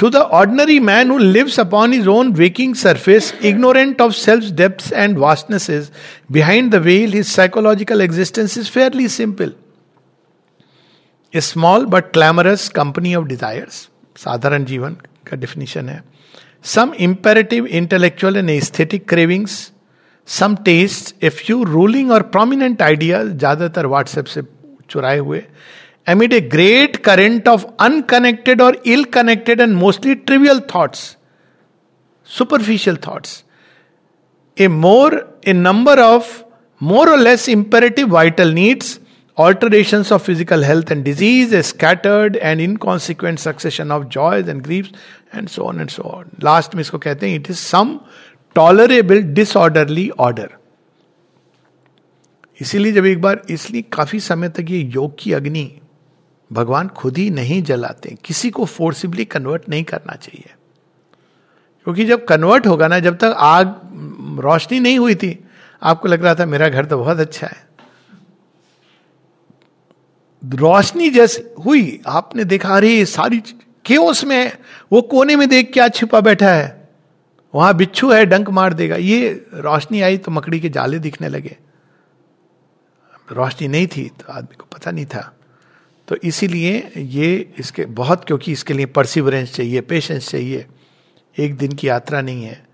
to the ordinary man who lives upon his own waking surface ignorant of self depth and vastnesses behind the veil his psychological existence is fairly simple a small but clamorous company of desires साधारण जीवन का definition है। Some imperative intellectual and aesthetic cravings some taste a few ruling or prominent idea ज़्यादातर WhatsApp से चुराए हुए amid a great current of unconnected or ill connected and mostly trivial thoughts superficial thoughts a more a number of more or less imperative vital needs alterations of physical health and disease, a scattered and inconsequent succession of joys and griefs, and so on and so on. Last में इसको कहते हैं it is some tolerable disorderly order. इसीलिए जब एक बार इसलिए काफ़ी समय तक ये योग की अग्नि भगवान खुद ही नहीं जलाते किसी को फोर्सिबली कन्वर्ट नहीं करना चाहिए क्योंकि जब कन्वर्ट होगा ना जब तक आग रोशनी नहीं हुई थी आपको लग रहा था मेरा घर तो बहुत अच्छा है रोशनी जैसे हुई, आपने देखा, अरे सारी केओस में वो कोने में देख क्या छिपा बैठा है? वहाँ बिच्छू है, डंक मार देगा। ये रोशनी आई तो मकड़ी के जाले दिखने लगे। रोशनी नहीं थी तो आदमी को पता नहीं था। तो इसीलिए ये इसके, बहुत, क्योंकि इसके लिए परसिवरेंस चाहिए पेशेंस चाहिए। एक दिन की यात्रा नहीं है।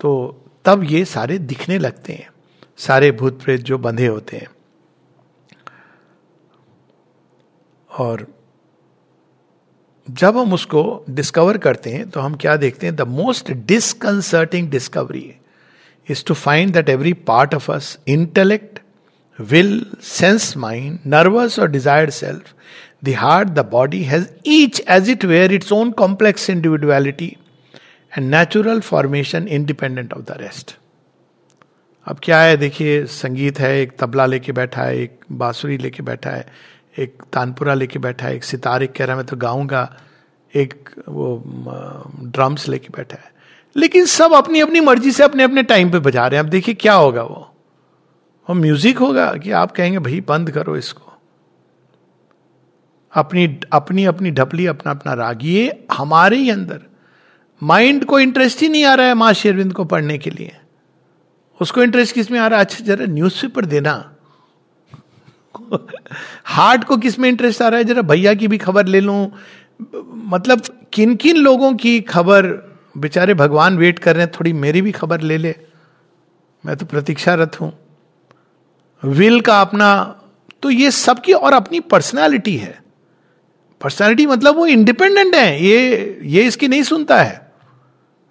तो तब ये सारे दिखने लगते हैं। सारे भूत प्रेत जो बंधे होते हैं। और जब हम उसको डिस्कवर करते हैं तो हम क्या देखते हैं? The most disconcerting discovery is to find that every part of us intellect will sense mind nervous or desired self the heart the body has each as it were its own complex individuality and natural formation independent of the rest अब क्या है? देखिए, संगीत है, एक तबला लेके बैठा है, एक बांसुरी लेके बैठा है। एक तानपुरा लेके बैठा है, एक सितार एक कह रहा है, मैं तो गाऊँगा। एक वो ड्रम्स लेके बैठा है। लेकिन सब अपनी अपनी मर्ज़ी से अपने अपने टाइम पे बजा रहे हैं। अब देखिए क्या होगा वो। वो म्यूज़िक होगा कि आप कहेंगे, भाई, बंद करो इसको। अपनी अपनी अपनी ढपली अपना अपना राग, ये हमारे ही अंदर। माइंड को इंटरेस्ट ही नहीं आ रहा है माँ शेरविंद को पढ़ने के लिए। उसको इंटरेस्ट किसमें आ रहा है? अच्छा जरा न्यूज़पेपर देना। हार्ट को किसमें इंटरेस्ट आ रहा है? जरा भैया की भी खबर ले लूँ। मतलब किन किन लोगों की खबर? बेचारे भगवान वेट कर रहे हैं, थोड़ी मेरी भी खबर ले ले। मैं तो प्रतीक्षारत हूँ। विल का अपना तो ये सबकी और अपनी पर्सनालिटी है। पर्सनालिटी मतलब वो इंडिपेंडेंट है। ये ये इसकी नहीं सुनता है।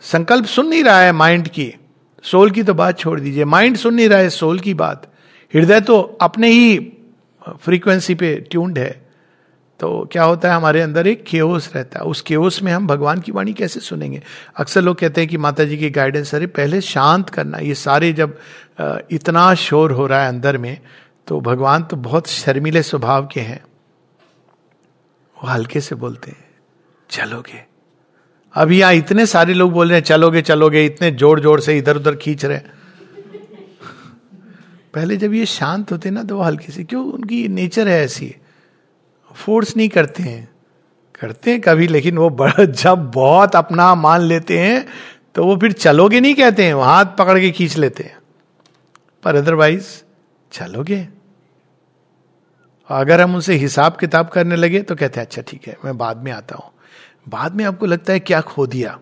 संकल्प सुन नहीं रहा है माइंड की। सोल की तो बात छोड़ दीजिए। माइंड सुन नहीं रहा है सोल की बात। हृदय तो अपने ही फ्रीक्वेंसी पे ट्यून्ड है तो क्या होता है, हमारे अंदर एक केओस रहता है। उस केओस में हम भगवान की वाणी कैसे सुनेंगे? अक्सर लोग कहते हैं कि माता जी की गाइडेंस अरे, पहले शांत करना, ये सारे जब इतना शोर हो रहा है अंदर में तो भगवान तो बहुत शर्मिले स्वभाव के हैं। वो हल्के से बोलते हैं, चलोगे। अभी यहाँ इतने सारे लोग बोल रहे हैं, चलोगे चलोगे। इतने ज़ोर ज़ोर से इधर उधर खींच रहे पहले जब ये शांत होते ना तो वो हल्की सी, क्यों? उनकी नेचर है ऐसी। फोर्स नहीं करते हैं। करते हैं कभी, लेकिन वो बड़ा, जब बहुत अपना मान लेते हैं तो वो फिर चलोगे नहीं कहते हैं हाथ पकड़ के खींच लेते हैं। पर अदरवाइज़ चलोगे। अगर हम उनसे हिसाब किताब करने लगे तो कहते हैं अच्छा ठीक है, मैं बाद में आता हूँ। बाद में आपको लगता है, क्या खो दिया?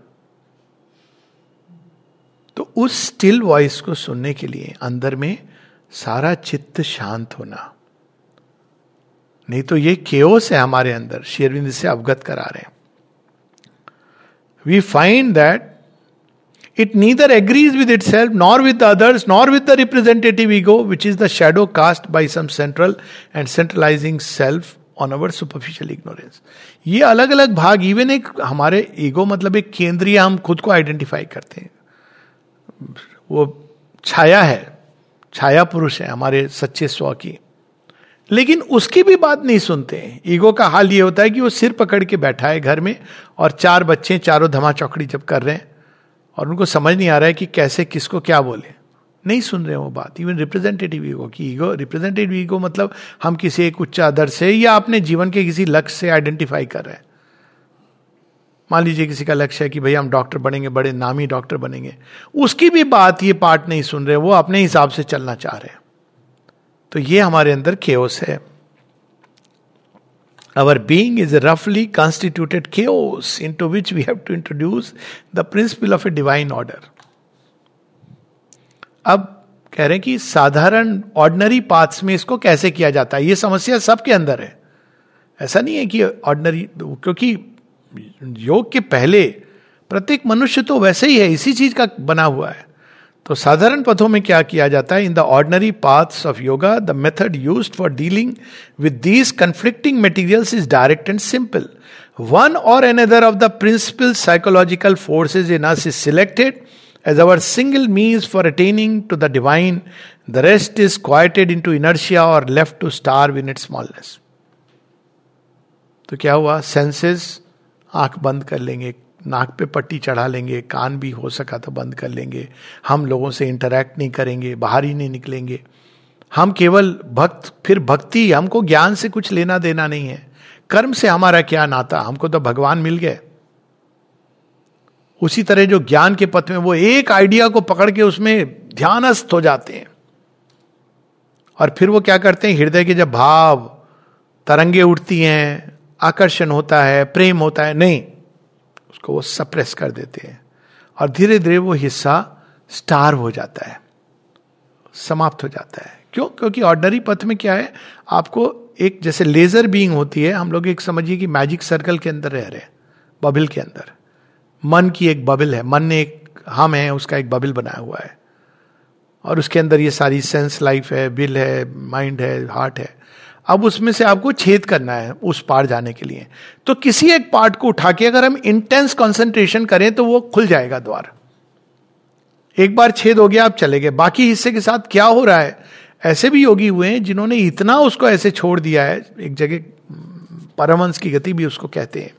तो उस स्टिल वॉइस को सुनने के लिए, अंदर में सारा चित्त शांत होना। नहीं तो ये केओस है हमारे अंदर, शेरविंद से अवगत करा रहे we find that it neither agrees with itself nor with others nor with the representative ego which is the shadow cast by some central and centralising self on our superficial ignorance ये अलग अलग भाग even एक हमारे ego मतलब एक केंद्रीय हम खुद को आइडेंटिफाई करते हैं। वो छाया है। छाया पुरुष है, हमारे सच्चे स्व की। लेकिन उसकी भी बात नहीं सुनते ईगो का हाल ये होता है कि वो सिर पकड़ के बैठा है घर में और चार बच्चे चारों धमा चौकड़ी जब कर रहे हैं और उनको समझ नहीं आ रहा है कि कैसे, किसको क्या बोले। नहीं सुन रहे हैं वो बात। इवन रिप्रेजेंटेटिव ईगो की ईगो रिप्रेजेंटेटिव ईगो मतलब हम किसी एक उच्च आदर से या अपने जीवन के किसी लक्ष्य से आइडेंटिफाई कर रहे हैं। मान लीजिए किसी का लक्ष्य है कि भैया हम डॉक्टर बनेंगे, बड़े नामी डॉक्टर बनेंगे। उसकी भी बात ये पार्ट नहीं सुन रहे, वो अपने हिसाब से चलना चाह रहे तो ये हमारे अंदर केओस है। अवर बींग इज़ रफली constituted chaos into which we have to introduce the principle of a divine order अब कह रहे हैं कि साधारण ऑर्डनरी पाथ्स में इसको कैसे किया जाता है? ये समस्या सबके अंदर है। ऐसा नहीं है कि ऑर्डनरी क्योंकि योग के पहले प्रत्येक मनुष्य तो वैसे ही है इसी चीज़ का बना हुआ है। तो साधारण पथों में क्या किया जाता है? In the ordinary paths of yoga the method use for dealing with these conflicting materials is direct and simple one or another of the principal psychological forces in us is selected as our single means for attaining the the divine, the rest is quieted into inertia or left to starve in its smallness. तो क्या हुआ? Senses आँख बंद कर लेंगे, नाक पे पट्टी चढ़ा लेंगे, कान भी हो सका तो बंद कर लेंगे। हम लोगों से इंटरेक्ट नहीं करेंगे, बाहर ही नहीं निकलेंगे। हम केवल भक्त, फिर भक्ति, हमको ज्ञान से कुछ लेना देना नहीं है। कर्म से हमारा क्या नाता? हमको तो भगवान मिल गए। उसी तरह जो ज्ञान के पथ में वो एक आइडिया को पकड़ के उसमें ध्यानस्थ हो जाते हैं। और फिर वो क्या करते हैं? हृदय के जब भाव तरंगे उठती हैं आकर्षण होता है, प्रेम होता है, नहीं, उसको वो सप्रेस कर देते हैं। और धीरे धीरे वो हिस्सा स्टार हो जाता है, समाप्त हो जाता है। क्यों? क्योंकि ऑर्डनरी पथ में क्या है? आपको एक जैसे लेजर बीइंग होती है, हम लोग एक समझिए कि मैजिक सर्कल के अंदर रह रहे हैं बबिल के अंदर। मन की एक बबिल है, मन ने एक, हम है, उसका एक बबिल बनाया हुआ है। और उसके अंदर ये सारी सेंस लाइफ है बिल है माइंड है हार्ट है। अब उसमें से आपको छेद करना है उस पार जाने के लिए। तो किसी एक पार्ट को उठा के अगर हम इंटेंस कंसंट्रेशन करें तो वो खुल जाएगा द्वार। एक बार छेद हो गया, आप चले गए। बाकी हिस्से के साथ क्या हो रहा है? ऐसे भी योगी हुए हैं जिन्होंने इतना उसको ऐसे छोड़ दिया है, एक जगह परमंश की गति भी उसको कहते हैं,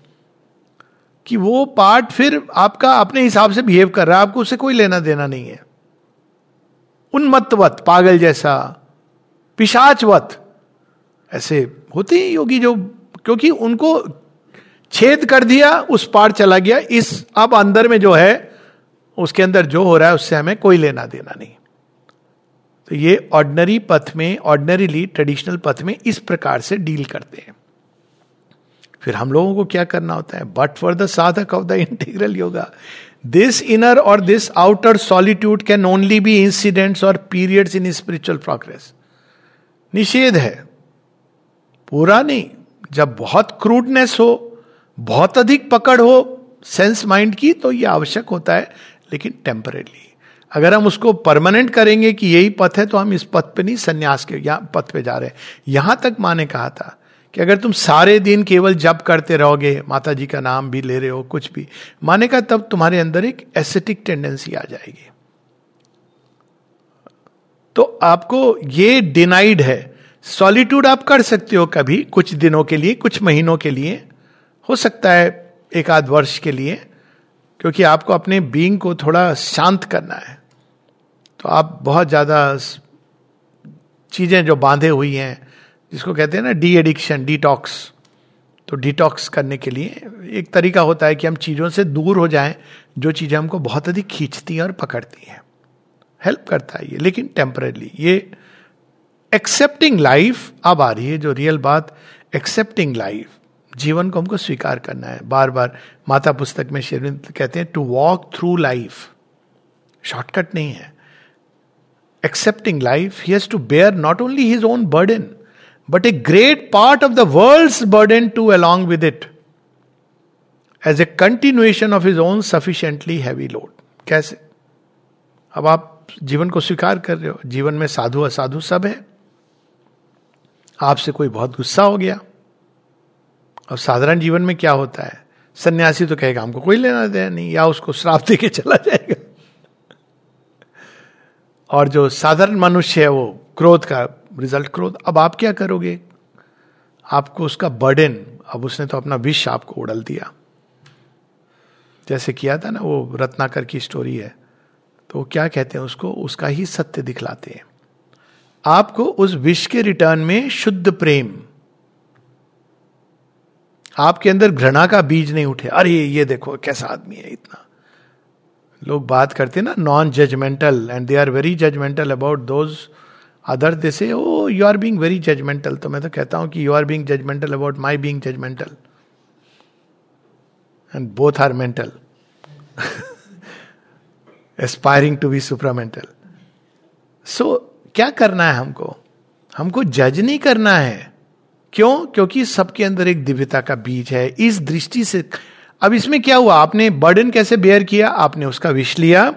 कि वो पार्ट फिर आपका अपने हिसाब से बिहेव कर रहा है। आपको उसे कोई लेना देना नहीं है। उन्मत्तवत, पागल जैसा, पिशाचवत ऐसे होते हैं योगी जो, क्योंकि उनको छेद कर दिया, उस पार चला गया, इस अब अंदर में जो है, उसके अंदर जो हो रहा है, उससे हमें कोई लेना देना नहीं। तो ये ऑर्डनरी पथ में ऑर्डनरीली ट्रेडिशनल पथ में इस प्रकार से डील करते हैं। फिर हम लोगों को क्या करना होता है? But for the sadhak of the integral yoga this inner or this outer solitude can only be incidents or periods in spiritual progress निषेध है। पूरा नहीं जब बहुत क्रूडनेस हो, बहुत अधिक पकड़ हो सेंस माइंड की तो यह आवश्यक होता है, लेकिन टेम्परेली अगर हम उसको परमानेंट करेंगे कि यही पथ है तो हम इस पथ पे नहीं, संन्यास के पथ पे जा रहे हैं। यहाँ तक माँ ने कहा था कि अगर तुम सारे दिन केवल जप करते रहोगे माता जी का नाम भी ले रहे हो, कुछ भी माने का तब तुम्हारे अंदर एक एसेटिक टेंडेंसी आ जाएगी। तो आपको ये डिनाइड है सॉलिट्यूड आप कर सकते हो कभी, कुछ दिनों के लिए, कुछ महीनों के लिए। हो सकता है एक आध वर्ष के लिए, क्योंकि आपको अपने बींग को थोड़ा शांत करना है। तो आप बहुत ज़्यादा चीज़ें जो बांधे हुई हैं, जिसको कहते हैं ना डी एडिक्शन डिटॉक्स तो डिटॉक्स करने के लिए एक तरीका होता है कि हम चीज़ों से दूर हो जाएँ, जो चीज़ें हमको बहुत अधिक खींचती हैं और पकड़ती हैं। हेल्प करता है ये, लेकिन टेम्परेली ये एक्सेप्टिंग लाइफ अब आ रही है जो रियल बात एक्सेप्टिंग लाइफ जीवन को हमको स्वीकार करना है। बार बार माता पुस्तक में शेरविंद कहते हैं to walk through life shortcut नहीं है। Accepting life he has to bear not only his own burden but a great part of the world burden too along with it as a continuation of his own sufficiently heavy load कैसे? अब आप जीवन को स्वीकार कर रहे हो। जीवन में साधु, असाधु सब है। आपसे कोई बहुत गुस्सा हो गया। अब साधारण जीवन में क्या होता है? सन्यासी तो कहेगा, हमको कोई लेना देना नहीं। या उसको श्राप दे के चला जाएगा। और जो साधारण मनुष्य है, वो क्रोध का रिज़ल्ट क्रोध। अब आप क्या करोगे? आपको उसका बर्डन अब उसने तो अपना विष आपको उड़ल दिया। जैसे किया था ना, वो रत्नाकर की स्टोरी है। तो क्या कहते हैं उसको? उसका ही सत्य दिखलाते हैं। आपको उस विष के रिटर्न में शुद्ध प्रेम। आपके अंदर घृणा का बीज नहीं उठे। अरे, ये देखो, कैसा आदमी है इतना। लोग बात करते हैं ना non judgemental and they are very judgemental about those other they say oh you are being very judgemental तो मैं तो कहता हूँ कि you are being judgemental about my being judgemental and both are mental aspiring to be supramental so क्या करना है हमको? हमको जज नहीं करना है। क्यों? क्योंकि सबके अंदर एक दिव्यता का बीज है। इस दृष्टि से अब इसमें क्या हुआ? आपने बर्डन कैसे बेयर किया? आपने उसका विष लिया।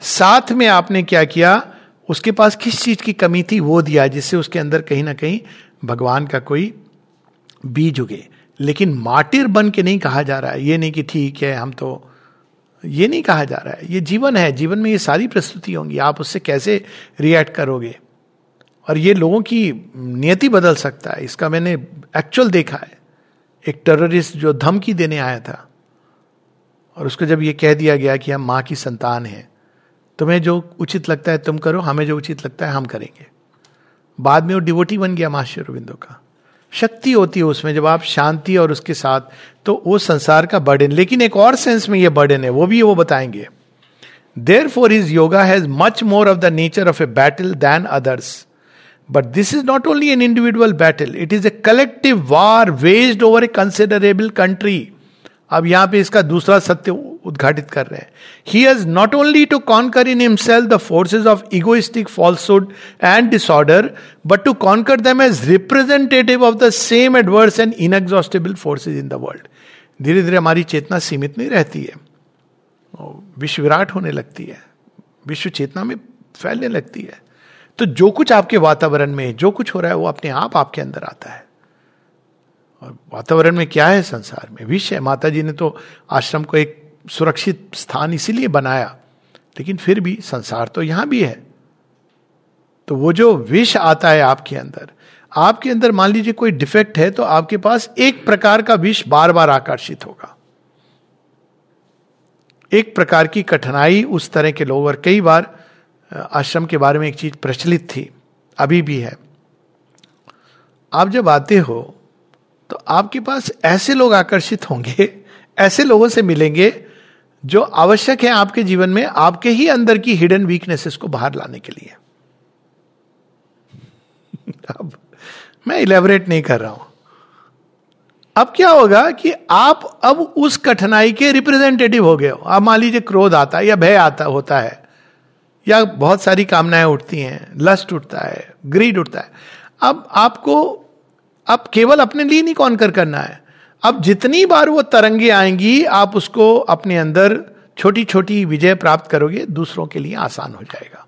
साथ में आपने क्या किया? उसके पास किस चीज़ की कमी थी? वो दिया, जिससे उसके अंदर कहीं ना कहीं भगवान का कोई बीज उगे। लेकिन माटिर बन के नहीं कहा जा रहा है। ये नहीं कि ठीक है, हम तो ये नहीं कहा जा रहा है। ये जीवन है। जीवन में ये सारी प्रस्तुति होंगी। आप उससे कैसे रिएक्ट करोगे? और ये लोगों की नियति बदल सकता है। इसका मैंने एक्चुअल देखा है। एक टेररिस्ट जो धमकी देने आया था। और उसको जब ये कह दिया गया कि हम माँ की संतान हैं, तुम्हें जो उचित लगता है तुम करो, हमें जो उचित लगता है हम करेंगे। बाद में वो डिवोटी बन गया मास्टर रविंदो का। शक्ति होती है उसमें, जब आप शांति और उसके साथ तो वो संसार का बर्डन लेकिन एक और सेंस में ये बर्डन है, वो भी वो बताएँगे। Therefore his yoga has much more of the nature of a battle than others but this is not only an individual battle it is a collective war waged over a considerable country अब यहाँ पे इसका दूसरा सत्य उद्घाटित कर रहे हैं। He has not only to conquer in himself the forces of egoistic falsehood and disorder but to conquer them as representative of the same adverse and inexhaustible forces in the world धीरे धीरे हमारी चेतना सीमित नहीं रहती है। विश्व विराट होने लगती है। विश्व चेतना में फैलने लगती है। तो जो कुछ आपके वातावरण में, जो कुछ हो रहा है, वो अपने आप आपके अंदर आता है। और वातावरण में क्या है संसार में? विष है। माता जी ने तो आश्रम को एक सुरक्षित स्थान इसीलिए बनाया, लेकिन फिर भी संसार तो यहाँ भी है। तो वो जो विष आता है आपके अंदर आपके अंदर मान लीजिए कोई डिफेक्ट है तो आपके पास एक प्रकार का विष बार बार आकर्षित होगा। एक प्रकार की कठिनाई उस तरह के लोग और कई बार, आश्रम के बारे में एक चीज़ प्रचलित थी, अभी भी है। आप जब आते हो तो आपके पास ऐसे लोग आकर्षित होंगे, ऐसे लोगों से मिलेंगे जो आवश्यक है आपके जीवन में, आपके ही अंदर की हिडन वीकनेसेस को बाहर लाने के लिए। अब मैं इलेबोरेट नहीं कर रहा हूँ। अब क्या होगा कि आप अब उस कठिनाई के रिप्रेजेंटेटिव हो गए हो। अब मान लीजिए क्रोध आता है या भय आता होता है, या बहुत सारी कामनाएँ उठती हैं लस्ट उठता है ग्रीड उठता है। अब आपको, अब केवल अपने लिए नहीं कॉन्कर करना है। अब जितनी बार वो तरंगे आएँगी, आप उसको अपने अंदर छोटी छोटी विजय प्राप्त करोगे, दूसरों के लिए आसान हो जाएगा।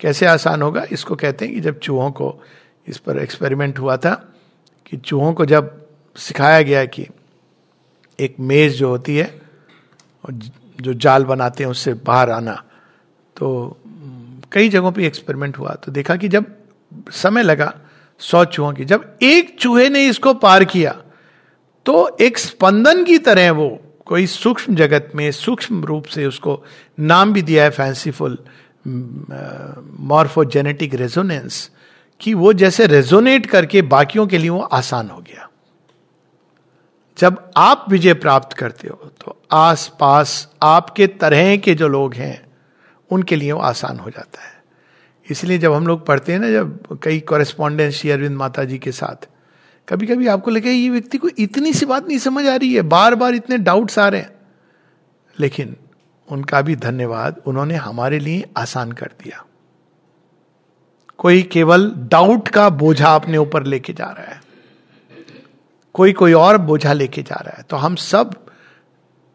कैसे आसान होगा? इसको कहते हैं कि जब चूहों को, इस पर एक्सपेरिमेंट हुआ था कि चूहों को जब सिखाया गया कि एक मेज जो होती है, और जो जाल बनाते हैं, उससे बाहर आना तो कई जगहों पे एक्सपेरिमेंट हुआ। तो देखा कि जब समय लगा, सौ चूहों की, जब एक चूहे ने इसको पार किया तो एक स्पंदन की तरह वो कोई सूक्ष्म जगत में सूक्ष्म रूप से उसको नाम भी दिया है फैंसीफुल मॉर्फोजेनेटिक रेजोनेंस कि वो जैसे रेजोनेट करके बाकियों के लिए वो आसान हो गया। जब आप विजय प्राप्त करते हो तो आस पास आपके तरह के जो लोग हैं, उनके लिए वो आसान हो जाता है। इसलिए जब हम लोग पढ़ते हैं ना, जब कई कॉरेस्पॉन्डेंस श्री अरविंद माता जी के साथ कभी कभी आपको लगे ये व्यक्ति को इतनी सी बात नहीं समझ आ रही है बार बार इतने डाउट्स आ रहे हैं। लेकिन उनका भी धन्यवाद, उन्होंने हमारे लिए आसान कर दिया। कोई केवल डाउट का बोझा अपने ऊपर लेके जा रहा है। कोई कोई और बोझा लेके जा रहा है। तो हम सब,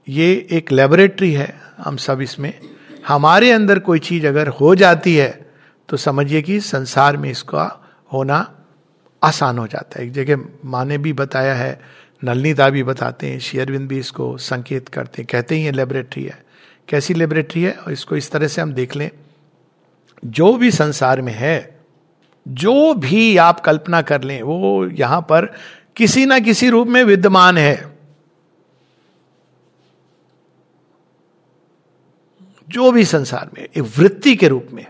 ये एक लेबोरेटरी है, हम सब इसमें। हमारे अंदर कोई चीज़ अगर हो जाती है तो समझिए कि संसार में इसका होना आसान हो जाता है। एक जगह माँ ने भी बताया है, नलनीदा भी बताते हैं शेयरविंद भी इसको संकेत करते हैं, कहते ही ये लेबोरेटरी है। कैसी लेबोरेटरी है? और इसको इस तरह से हम देख लें। जो भी संसार में है, जो भी आप कल्पना कर लें, वो यहाँ पर किसी ना किसी रूप में विद्यमान है। जो भी संसार में एक वृत्ति के रूप में,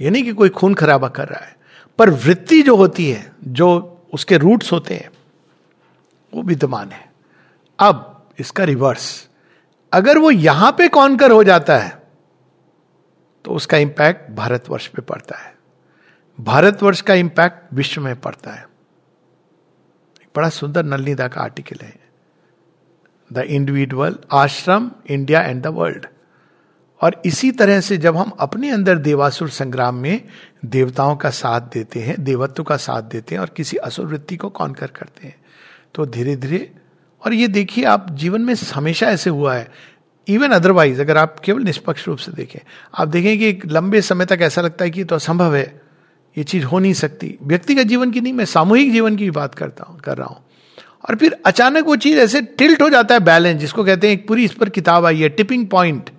ये नहीं कि कोई खून खराबा कर रहा है। पर वृत्ति जो होती है, जो उसके रूट्स होते हैं, वो विद्यमान है। अब इसका रिवर्स अगर वो यहाँ पे कॉन्कर हो जाता है तो उसका इंपैक्ट भारतवर्ष पे पड़ता है। भारतवर्ष का इंपैक्ट विश्व में पड़ता है। एक बड़ा सुंदर नलनीदा का आर्टिकल है। The individual ashram India and the world और इसी तरह से जब हम अपने अंदर देवासुर संग्राम में देवताओं का साथ देते हैं, देवत्व का साथ देते हैं और किसी असुर वृत्ति को कॉन्कर करते हैं। तो धीरे धीरे और ये देखिए आप जीवन में हमेशा ऐसे हुआ है। इवन अदरवाइज़ अगर आप केवल निष्पक्ष रूप से देखें, आप देखें कि एक लंबे समय तक ऐसा लगता है कि तो असंभव है, ये चीज़ हो नहीं सकती। व्यक्तिगत जीवन की नहीं, मैं सामूहिक जीवन की बात करता हूँ, कर रहा हूँ। और फिर अचानक वो चीज़ ऐसे टिल्ट हो जाता है बैलेंस जिसको कहते हैं एक पूरी इस पर किताब आई है टिपिंग पॉइंट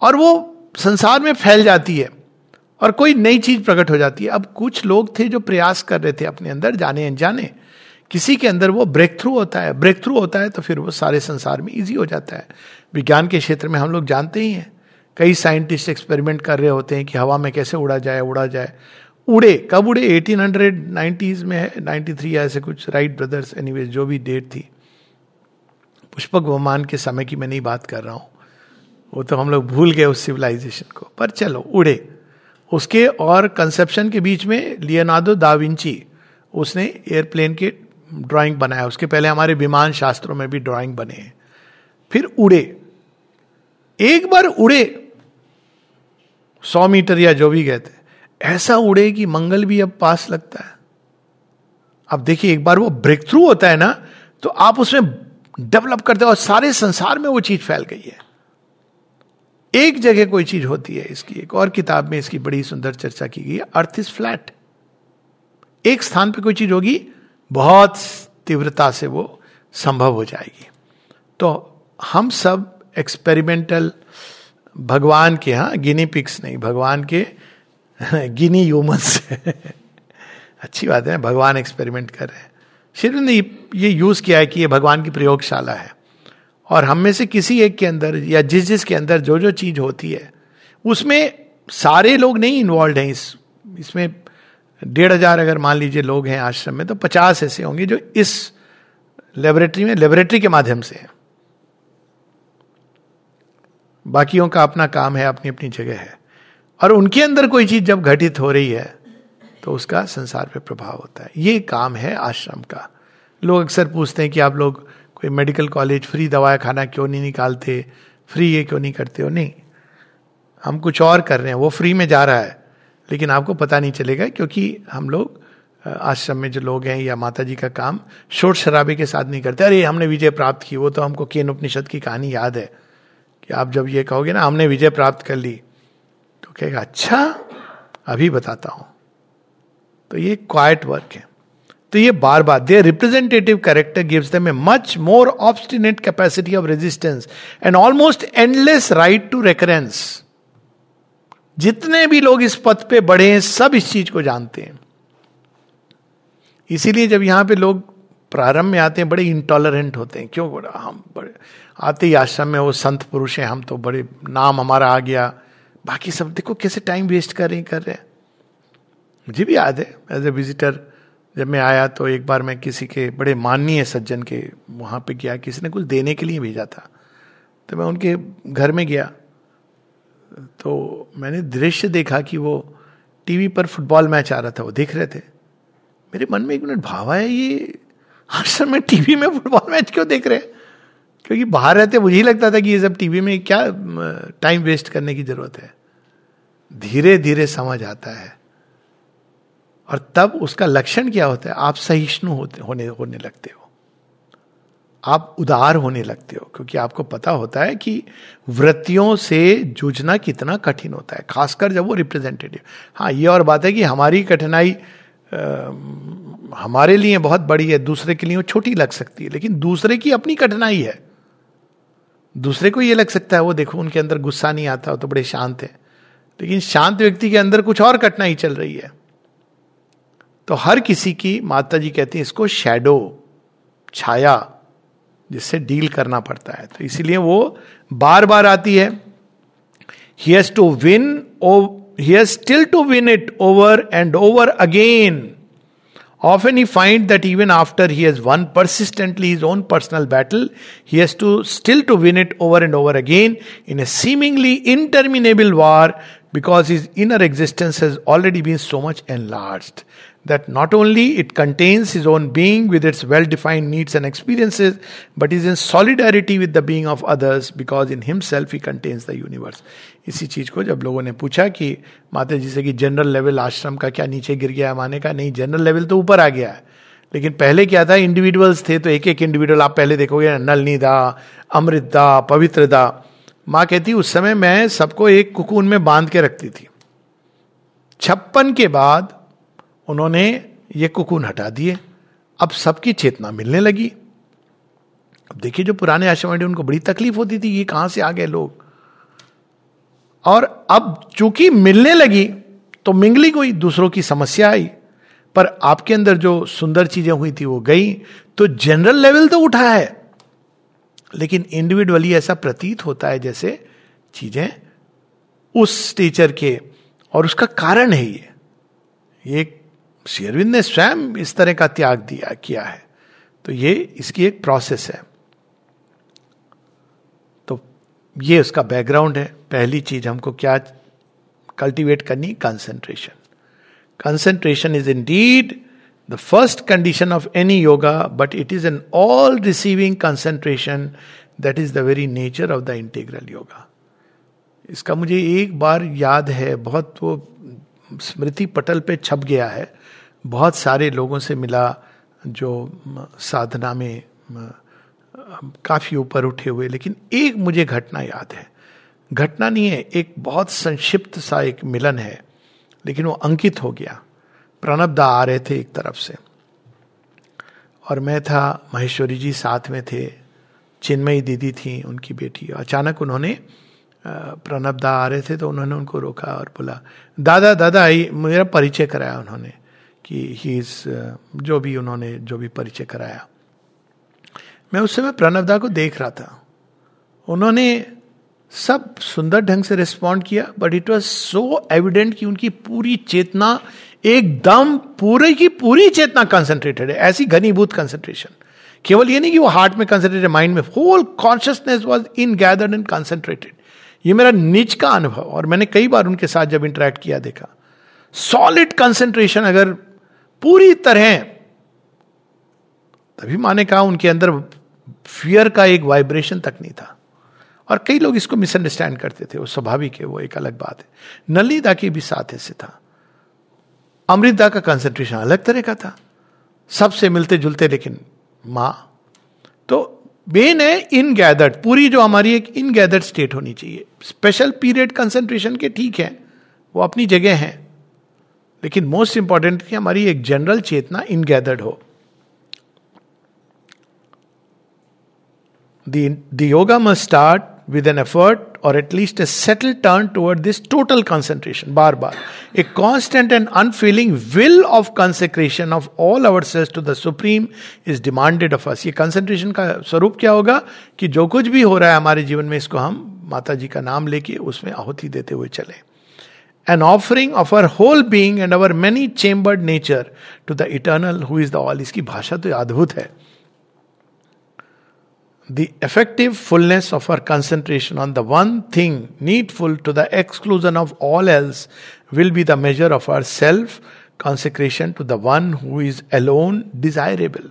और वो संसार में फैल जाती है। और कोई नई चीज़ प्रकट हो जाती है। अब कुछ लोग थे जो प्रयास कर रहे थे अपने अंदर, जाने अनजाने। किसी के अंदर वो ब्रेक थ्रू होता है। ब्रेक थ्रू होता है तो फिर वो सारे संसार में इजी हो जाता है। विज्ञान के क्षेत्र में हम लोग जानते ही हैं। कई साइंटिस्ट एक्सपेरिमेंट कर रहे होते हैं कि हवा में कैसे उड़ा जाए उड़ा जाए। उड़े, कब उड़े? एटीन हंड्रेड नाइन्टीज में है नाइन्टी थ्री ऐसे कुछ राइट ब्रदर्स एनी जो भी डेट थी। पुष्पक विमान के समय की मैं नहीं बात कर रहा हूँ। वो तो हम लोग भूल गए उस सिविलाइजेशन को। पर चलो, उड़े। उसके और कंसेप्शन के बीच में लियोनार्डो दाविंची उसने एयरप्लेन के ड्राइंग बनाया। उसके पहले हमारे विमान शास्त्रों में भी ड्राइंग बने हैं। फिर उड़े। एक बार उड़े, सौ मीटर या जो भी कहते ऐसा उड़े कि मंगल भी अब पास लगता है। अब देखिए, एक बार वो ब्रेक थ्रू होता है ना तो आप उसमें डेवलप करते हो और सारे संसार में वो चीज़ फैल गई है। एक जगह कोई चीज़ होती है इसकी, एक और किताब में इसकी बड़ी सुंदर चर्चा की गई अर्थ इज़ फ्लैट। एक स्थान पे कोई चीज़ होगी, बहुत तीव्रता से वो संभव हो जाएगी। तो हम सब एक्सपेरिमेंटल भगवान के यहाँ गिनी पिक्स नहीं, भगवान के गिनी ह्यूमंस अच्छी बात है, भगवान एक्सपेरिमेंट कर रहे हैं। शिव ने ये यूज़ किया है कि ये भगवान की प्रयोगशाला है। और हम में से किसी एक के अंदर या जिस जिस के अंदर जो जो चीज़ होती है, उसमें सारे लोग नहीं इन्वॉल्व हैं इस, इसमें डेढ़ हज़ार अगर मान लीजिए लोग हैं आश्रम में तो पचास ऐसे होंगे जो इस लेबोरेटरी में लेबोरेटरी के माध्यम से है। बाकियों का अपना काम है, अपनी अपनी जगह है। और उनके अंदर कोई चीज़ जब घटित हो रही है तो उसका संसार पे प्रभाव होता है। ये काम है आश्रम का। लोग अक्सर पूछते हैं कि आप लोग कोई मेडिकल कॉलेज फ्री दवाया खाना क्यों नहीं निकालते? फ्री ये क्यों नहीं करते हो? नहीं। हम कुछ और कर रहे हैं। वो फ्री में जा रहा है। लेकिन आपको पता नहीं चलेगा क्योंकि हम लोग आश्रम में जो लोग हैं या माता जी का काम शोर शराबे के साथ नहीं करते। अरे, हमने विजय प्राप्त की। वो तो हमको केन उपनिषद की कहानी याद है कि आप जब ये कहोगे ना, हमने विजय प्राप्त कर ली तो कहेगा अच्छा अभी बताता हूँ। तो ये क्वाइट वर्क है। तो ये बार बार their representative character gives them a much more obstinate capacity of resistance and almost endless right to recurrence जितने भी लोग इस पथ पे बढ़े हैं, सब इस चीज़ को जानते हैं। इसीलिए जब यहाँ पे लोग प्रारंभ में आते हैं, बड़े इंटॉलरेंट होते हैं। क्यों? बोला हम बड़े, आते ही आश्रम में वो संत पुरुष हैं, हम तो बड़े, नाम हमारा आ गया। बाकी सब देखो कैसे टाइम वेस्ट कर रहे कर रहे हैं। मुझे भी याद है एज ए विजिटर जब मैं आया तो एक बार मैं किसी के बड़े माननीय सज्जन के वहाँ पे गया, किसी ने कुछ देने के लिए भेजा था। तो मैं उनके घर में गया। तो मैंने दृश्य देखा कि वो टीवी पर फुटबॉल मैच आ रहा था, वो देख रहे थे। मेरे मन में एक मिनट भाव आया, ये आश्रम में टीवी में फुटबॉल मैच क्यों देख रहे हैं? क्योंकि बाहर रहते मुझे ही लगता था कि ये सब टीवी में क्या टाइम वेस्ट करने की ज़रूरत है। धीरे धीरे समझ आता है। और तब उसका लक्षण क्या होता है? आप सहिष्णु होते, होने होने लगते हो। आप उदार होने लगते हो, क्योंकि आपको पता होता है कि वृत्तियों से जूझना कितना कठिन होता है, खासकर जब वो रिप्रेजेंटेटिव हाँ ये और बात है कि हमारी कठिनाई हमारे लिए बहुत बड़ी है, दूसरे के लिए छोटी लग सकती है, लेकिन दूसरे की अपनी कठिनाई है। दूसरे को ये लग सकता है, वो देखो, उनके अंदर गुस्सा नहीं आता तो बड़े शांत है। लेकिन शांत व्यक्ति के अंदर कुछ और कठिनाई चल रही है। तो हर किसी की माता जी कहती है, इसको शेडो छाया, जिससे डील करना पड़ता है। तो इसीलिए वो बार बार आती है। He's to win he's still to win it over and over again often we find that even after he has won persistently his own personal battle he has to still to win it over and over again in a seemingly interminable war because his inner existence has already been so much and large that not only it contains his own being with its well defined needs and experiences, but is in solidarity with the being of others because in himself he contains the universe. इसी चीज़ को जब लोगों ने पूछा कि माता जी से कि जनरल लेवल आश्रम का क्या नीचे गिर गया माने का नहीं जनरल लेवल तो ऊपर आ गया है लेकिन पहले क्या था इंडिविजुअल्स थे तो एक एक इंडिविजुअल आप पहले देखोगे नलनीदा अमृतदा पवित्रदा माँ कहती उस समय मैं सबको एक कुकून में बाँध के रखती थी छप्पन के बाद उन्होंने ये कुकुन हटा दिए। अब सबकी चेतना मिलने लगी। अब देखिए, जो पुराने आश्रम उनको बड़ी तकलीफ़ होती थी, ये कहाँ से आ गए लोग? और अब चूँकि मिलने लगी तो मिंगली कोई दूसरों की समस्या आई। पर आपके अंदर जो सुंदर चीज़ें हुई थी, वो गई। तो जनरल लेवल तो उठा है। लेकिन इंडिविजुअली ऐसा प्रतीत होता है, जैसे चीज़ें उस टीचर के। और उसका कारण है ये। ये शेरविंद ने स्वयं इस तरह का त्याग दिया, किया है। तो ये इसकी एक प्रोसेस है। तो ये उसका बैकग्राउंड है। पहली चीज़ हमको क्या कल्टिवेट करनी? Concentration concentration is indeed the first condition of any yoga but it is an all receiving concentration that is the very nature of the integral yoga इसका मुझे एक बार याद है, बहुत वो स्मृति पटल पे छप गया है। बहुत सारे लोगों से मिला जो साधना में काफ़ी ऊपर उठे हुए, लेकिन एक मुझे घटना याद है। घटना नहीं है, एक बहुत संक्षिप्त सा एक मिलन है, लेकिन वो अंकित हो गया। प्रणब दा आ रहे थे एक तरफ़ से। और मैं था, महेश्वरी जी साथ में थे, चिन्मयी दीदी थी उनकी बेटी। अचानक उन्होंने प्रणब दा आ रहे थे तो उन्होंने उनको रोका और बोला, दादा दादा मेरा परिचय कराया उन्होंने कि ही इज़ जो भी उन्होंने, जो भी परिचय कराया। मैं उस समय प्रणब दा को देख रहा था। उन्होंने सब सुंदर ढंग से रिस्पॉन्ड किया but it was so evident कि उनकी पूरी चेतना एकदम पूरे की पूरी चेतना कंसेंट्रेटेड है। ऐसी घनीभूत कंसेंट्रेशन केवल ये नहीं कि वो हार्ट में कंसेंट्रेटेड माइंड में whole consciousness was ingathered and concentrated ये मेरा निज का अनुभव और मैंने कई बार उनके साथ जब इंटरेक्ट किया, देखा। सॉलिड कंसेंट्रेशन अगर पूरी तरह, तभी माने कहा उनके अंदर फियर का एक वाइब्रेशन तक नहीं था। और कई लोग इसको मिसअंडरस्टैंड करते थे, वो स्वाभाविक है, वो एक अलग बात है। नलिदा के भी साथ ऐसे था। अमृता का कंसेंट्रेशन अलग तरह का था। सबसे मिलते जुलते लेकिन माँ। तो मेन है इन गैदर्ड पूरी जो हमारी एक इन गैदर्ड स्टेट होनी चाहिए। स्पेशल पीरियड कंसेंट्रेशन के ठीक है। वो अपनी जगह है। लेकिन मोस्ट इंपॉर्टेंट कि हमारी एक जनरल चेतना इन गैदर्ड हो the yoga must start with an effort or at least a settled turn toward this total concentration, bar bar. A constant and unfailing will of consecration of all ourselves to the Supreme is demanded of us. ये concentration का स्वरूप क्या होगा कि जो कुछ भी हो रहा है हमारे जीवन में इसको हम माता जी का नाम लेके उसमें आहुति देते हुए चले an offering of our whole being and our many chambered nature to the eternal who is the all इसकी भाषा तो अद्भुत है the effective fullness of our concentration on the one thing needful to the exclusion of all else will be the measure of our self consecration to the one who is alone desirable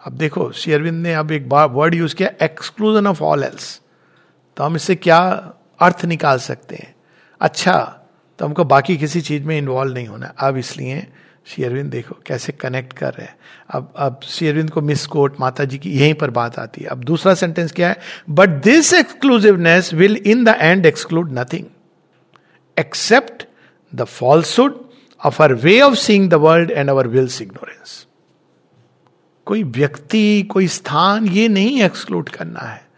अब देखो शेयरविंद ने अब एक word use किया exclusion of all else तो हम इससे क्या अर्थ निकाल सकते हैं अच्छा तो हमको बाकी किसी चीज़ में इन्वॉल्व नहीं होना अब इसलिए श्री देखो कैसे कनेक्ट कर रहे हैं। अब अब श्री अरविंद को मिस कोट माता जी की यहीं पर बात आती है। अब दूसरा सेंटेंस क्या है? But this exclusiveness will in the end exclude nothing except the falsehood of our way of seeing the world and our will's ignorance कोई व्यक्ति, कोई स्थान ये नहीं एक्सक्लूड करना है।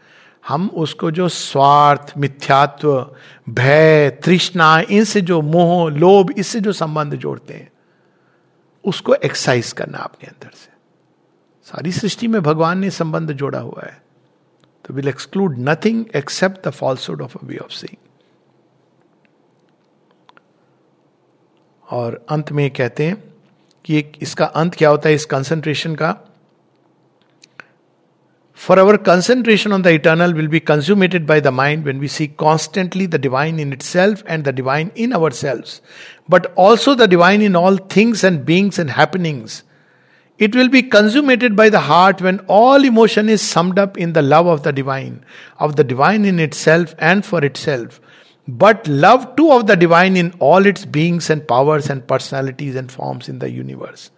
हम उसको जो स्वार्थ, मिथ्यात्व, भय, तृष्णा, इनसे जो मोह, लोभ, इससे जो संबंध जोड़ते हैं उसको एक्साइज करना आपके अंदर से। सारी सृष्टि में भगवान ने संबंध जोड़ा हुआ है। तो will exclude nothing except the falsehood of a way of seeing और अंत में कहते हैं कि एक, इसका अंत क्या होता है? इस कंसंट्रेशन का। For our concentration on the eternal will be consummated by the mind when we see constantly the divine in itself and the divine in ourselves, but also the divine in all things and beings and happenings. It will be consummated by the heart when all emotion is summed up in the love of the divine, of the divine in itself and for itself, but love too of the divine in all its beings and powers and personalities and forms in the universe.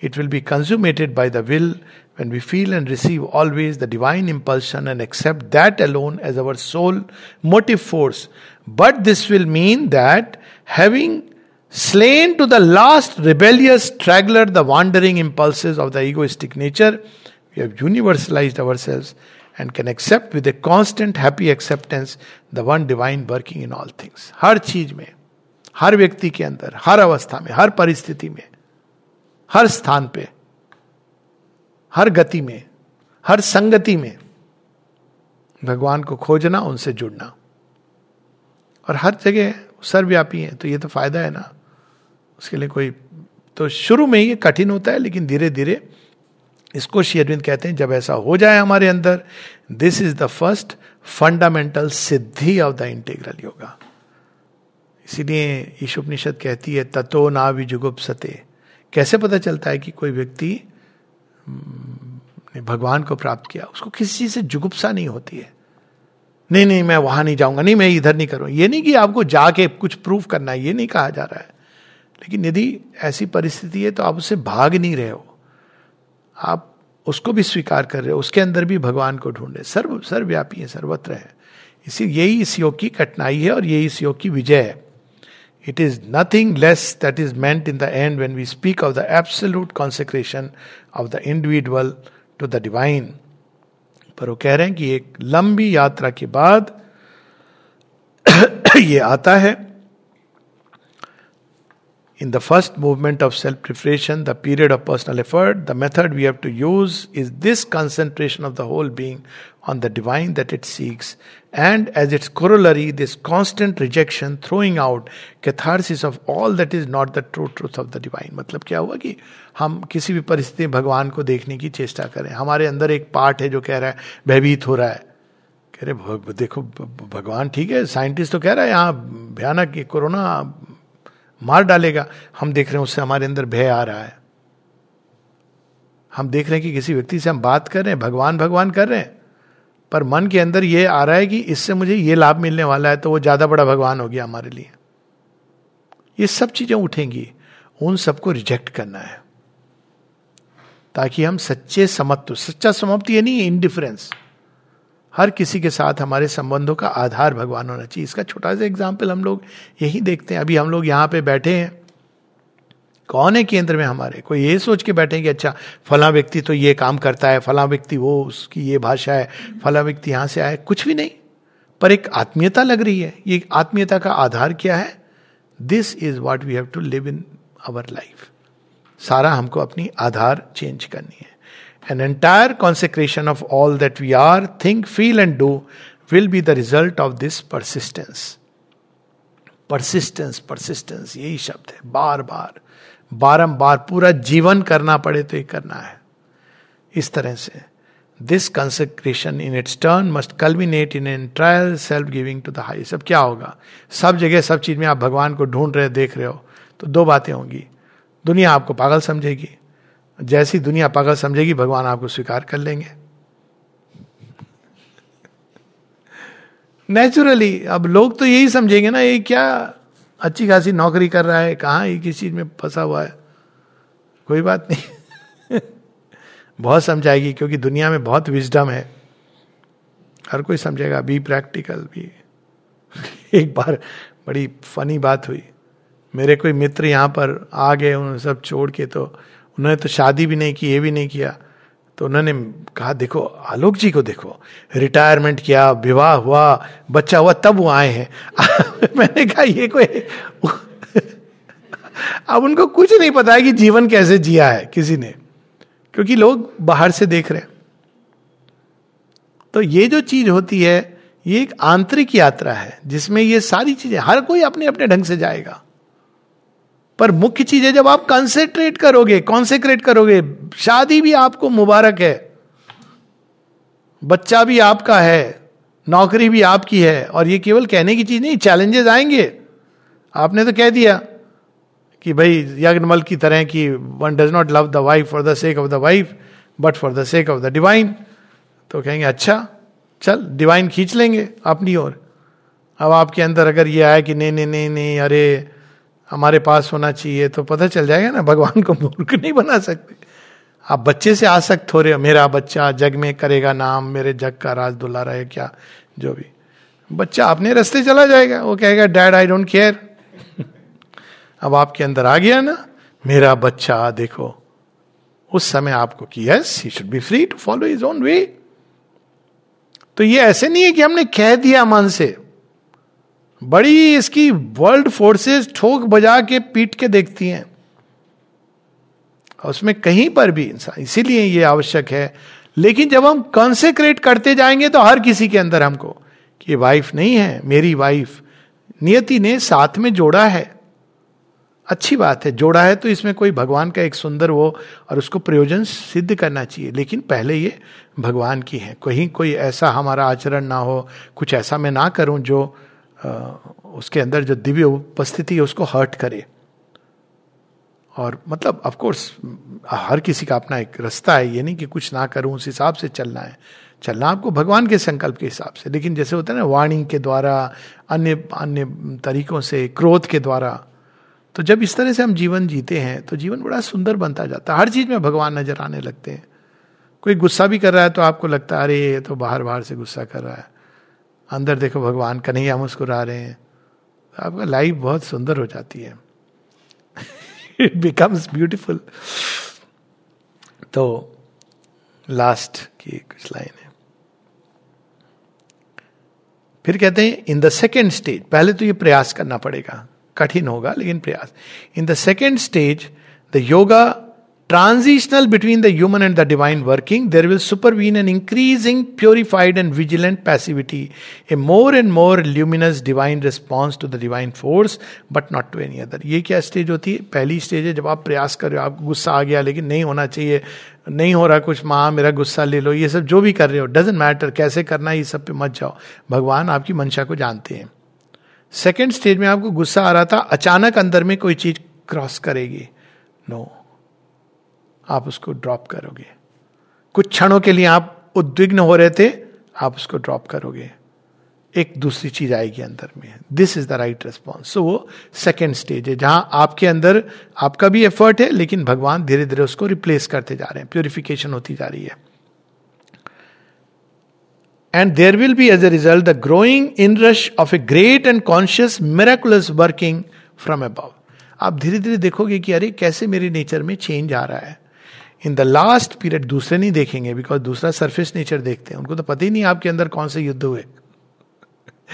It will be consummated by the will when we feel and receive always the divine impulsion and accept that alone as our sole motive force. But this will mean that having slain to the last rebellious straggler the wandering impulses of the egoistic nature, we have universalized ourselves and can accept with a constant happy acceptance the one divine working in all things. हर चीज में हर व्यक्ति के अंदर हर अवस्था में हर परिस्थिति में हर स्थान पे हर गति में, हर संगति में भगवान को खोजना, उनसे जुड़ना। और हर जगह सर्वव्यापी है तो ये तो फ़ायदा है ना। उसके लिए कोई तो शुरू में ये कठिन होता है, लेकिन धीरे धीरे इसको शेयरविंद कहते हैं, जब ऐसा हो जाए हमारे अंदर this is the first fundamental Siddhi of the integral yoga इसीलिए ईशोपनिषद कहती है, ततो ना विजुगुप सते कैसे पता चलता है कि कोई व्यक्ति ने भगवान को प्राप्त किया। उसको किसी चीज़ से जुगुप्सा नहीं होती है। नहीं नहीं, मैं वहाँ नहीं जाऊँगा। नहीं, मैं इधर नहीं करूँगा। ये नहीं कि आपको जाके कुछ प्रूफ करना है, ये नहीं कहा जा रहा है। लेकिन यदि ऐसी परिस्थिति है तो आप उससे भाग नहीं रहे हो। आप उसको भी स्वीकार कर रहे हो। उसके अंदर भी भगवान को ढूंढ। रहे सर्व, सर्वव्यापी है, सर्वत्र है। इसी, यही इस योग की कठिनाई है और यही इस योग की विजय है। It is nothing less that is meant in the end when we speak of the absolute consecration of the individual to the divine पर वो कह रहे हैं कि एक लंबी यात्रा के बाद ये आता है In the first movement of self preparation, the period of personal effort, the method we have to use is this concentration of the whole being on the divine that it seeks, and as its corollary, this constant rejection, throwing out, catharsis of all that is not the true truth of the divine. मतलब क्या हुआ कि हम किसी भी परिस्थिति में भगवान को देखने की चेष्टा करें। हमारे अंदर एक पार्ट है जो कह रहा है भयभीत हो रहा है। कह रहे देखो भगवान ठीक है साइंटिस्ट तो कह रहा है यहाँ भयानक कोरोना मार डालेगा। हम देख रहे हैं उससे हमारे अंदर भय आ रहा है। हम देख रहे हैं कि किसी व्यक्ति से हम बात कर रहे हैं भगवान भगवान कर रहे हैं। पर मन के अंदर ये आ रहा है कि इससे मुझे ये लाभ मिलने वाला है तो वो ज़्यादा बड़ा भगवान हो गया हमारे लिए। ये सब चीज़ें उठेंगी, उन सबको रिजेक्ट करना है। ताकि हम सच्चे समत्व, सच्चा समाप्ति ये नहीं इंडिफरेंस हर किसी के साथ हमारे संबंधों का आधार भगवान होना चाहिए। इसका छोटा सा एग्ज़ाम्पल हम लोग यही देखते हैं। अभी हम लोग यहाँ पे बैठे हैं। कौन है केंद्र में हमारे? कोई ये सोच के बैठे कि अच्छा फला व्यक्ति तो ये काम करता है फला व्यक्ति वो उसकी ये भाषा है फला व्यक्ति यहाँ से आए कुछ भी नहीं। पर एक आत्मीयता लग रही है। ये आत्मीयता का आधार क्या है? This is what we have to live in our life सारा हमको अपनी आधार चेंज करनी है। An entire consecration of all that we are, think, feel, and do will be the result of this persistence. Persistence persistence यही शब्द है बार बार बारंबार पूरा जीवन करना पड़े तो ये करना है। इस तरह से। This consecration in its turn must culminate in entire self giving to the high सब क्या होगा? सब जगह, सब चीज़ में आप भगवान को ढूंढ रहे, देख रहे हो तो दो बातें होंगी। दुनिया आपको पागल समझेगी। जैसी दुनिया पागल समझेगी, भगवान आपको स्वीकार कर लेंगे। नेचुरली अब लोग तो यही समझेंगे ना, ये क्या अच्छी खासी नौकरी कर रहा है, कहाँ ये किस चीज़ में फंसा हुआ है? कोई बात नहीं। बहुत समझाएगी, क्योंकि दुनिया में बहुत विजडम है। हर कोई समझेगा बी प्रैक्टिकल भी एक बार बड़ी फनी बात हुई। मेरे कोई मित्र यहाँ पर आ गए, उन्होंने सब छोड़ के तो उन्होंने तो शादी भी नहीं की, ये भी नहीं किया। तो उन्होंने कहा, देखो, आलोक जी को देखो। रिटायरमेंट किया, विवाह हुआ, बच्चा हुआ, तब वो आए हैं। मैंने कहा, ये कोई अब उनको कुछ नहीं पता है कि जीवन कैसे जिया है किसी ने, क्योंकि लोग बाहर से देख रहे हैं। तो ये जो चीज़ होती है, ये एक आंतरिक यात्रा है, जिसमें ये सारी चीज़ें, हर कोई अपने अपने ढंग से जाएगा। पर मुख्य चीज़ है जब आप कंसेंट्रेट करोगे कॉन्सेंट्रेट करोगे, शादी भी आपको मुबारक है, बच्चा भी आपका है, नौकरी भी आपकी है, और ये केवल कहने की चीज़ नहीं चैलेंजेस आएँगे। आपने तो कह दिया कि भाई, यज्ञमल की तरह की one does not love the wife for the sake of the wife but for the sake of the divine तो कहेंगे अच्छा चल डिवाइन खींच लेंगे अपनी ओर। अब आपके अंदर अगर ये आए कि नहीं नहीं नहीं नहीं, अरे हमारे पास होना चाहिए तो पता चल जाएगा ना, भगवान को मूर्ख नहीं बना सकते। आप बच्चे से आसक्त हो रहे हो, मेरा बच्चा जग में करेगा नाम, मेरे जग का राज दुला रहे क्या, जो भी। बच्चा अपने रास्ते चला जाएगा, वो कहेगा डैड आई डोंट केयर अब आपके अंदर आ गया ना, मेरा बच्चा, देखो, उस समय आपको कि yes he should be free to follow his own way तो ये ऐसे नहीं है कि हमने कह दिया मन से। बड़ी इसकी वर्ल्ड फोर्सेस ठोक बजा के पीट के देखती हैं। उसमें कहीं पर भी इंसान, इसीलिए ये आवश्यक है। लेकिन जब हम कंसेक्रेट करते जाएँगे तो हर किसी के अंदर हमको कि वाइफ नहीं है, मेरी वाइफ नियति ने साथ में जोड़ा है। अच्छी बात है, जोड़ा है तो इसमें कोई भगवान का एक सुंदर वो और उसको प्रयोजन सिद्ध करना चाहिए। लेकिन पहले ये भगवान की है। कहीं कोई ऐसा हमारा आचरण ना हो, कुछ ऐसा मैं ना करूँ जो उसके अंदर जो दिव्य उपस्थिति है, उसको हर्ट करे। और मतलब ऑफ़ कोर्स हर किसी का अपना एक रास्ता है, ये नहीं कि कुछ ना करूँ, उस हिसाब से चलना है। चलना आपको भगवान के संकल्प के हिसाब से, लेकिन जैसे होता है ना, वाणी के द्वारा, अन्य अन्य तरीकों से, क्रोध के द्वारा तो जब इस तरह से हम जीवन जीते हैं तो जीवन बड़ा सुंदर बनता जाता है। हर चीज़ में भगवान नज़र आने लगते हैं। कोई गुस्सा भी कर रहा है तो आपको लगता है, अरे, ये तो बाहर बाहर से गुस्सा कर रहा है। अंदर देखो भगवान, कन्हैया मुस्कुरा रहे हैं। आपका लाइफ बहुत सुंदर हो जाती है। इट बिकम्स ब्यूटिफुल तो लास्ट की कुछ लाइन है। फिर कहते हैं इन द सेकेंड स्टेज पहले तो ये प्रयास करना पड़ेगा। कठिन होगा, लेकिन प्रयास। In the second stage the yoga transitional between the human and the divine working there will supervene an increasing purified and vigilant passivity a more and more luminous divine response to the divine force but not to any other ये क्या stage होती है? पहली stage है जब आप प्रयास कर रहे हो, आपको गुस्सा आ गया, लेकिन नहीं होना चाहिए, नहीं हो रहा कुछ, माँ, मेरा गुस्सा ले लो, ये सब जो भी कर रहे हो डजेंट मैटर कैसे करना है, ये सब पे मत जाओ। भगवान आपकी मंशा को जानते हैं। सेकेंड स्टेज में आपको गुस्सा आ रहा था, अचानक अंदर में कोई चीज़ क्रॉस करेगी। No no. आप उसको ड्रॉप करोगे। कुछ क्षणों के लिए आप उद्विग्न हो रहे थे, आप उसको ड्रॉप करोगे। एक दूसरी चीज़ आएगी अंदर में। This is the right response so वो सेकेंड स्टेज है, जहाँ आपके अंदर आपका भी एफर्ट है, लेकिन भगवान धीरे धीरे उसको रिप्लेस करते जा रहे हैं। प्योरिफिकेशन होती जा रही है। And there will be as a result the growing inrush of a great and conscious miraculous working from above आप धीरे धीरे देखोगे कि, अरे, कैसे मेरे नेचर में चेंज आ रहा है? इन द लास्ट पीरियड दूसरे नहीं देखेंगे बिकॉज़ दूसरा सरफेस नेचर देखते हैं। उनको तो पता ही नहीं आपके अंदर कौन से युद्ध हुए।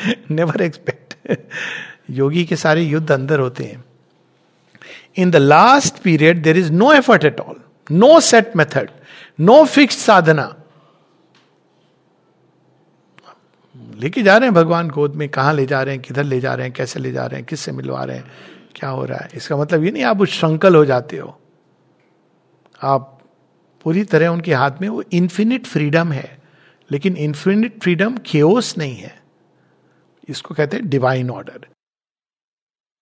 नेवर एक्सपेक्ट योगी के सारे युद्ध अंदर होते हैं। In the last period there is no effort at all no set method no fix साधना। लेके जा रहे हैं भगवान, गोद में कहा ले जा रहे हैं, किधर ले जा रहे हैं, कैसे ले जा रहे हैं, किससे मिलवा रहे हैं, क्या हो रहा है? इसका मतलब ये नहीं आप उस संकल हो जाते हो। आप पूरी तरह उनके हाथ में वो इन्फिनिट फ्रीडम है, लेकिन इन्फिनिट फ्रीडम खेओस नहीं है। इसको कहते हैं divine order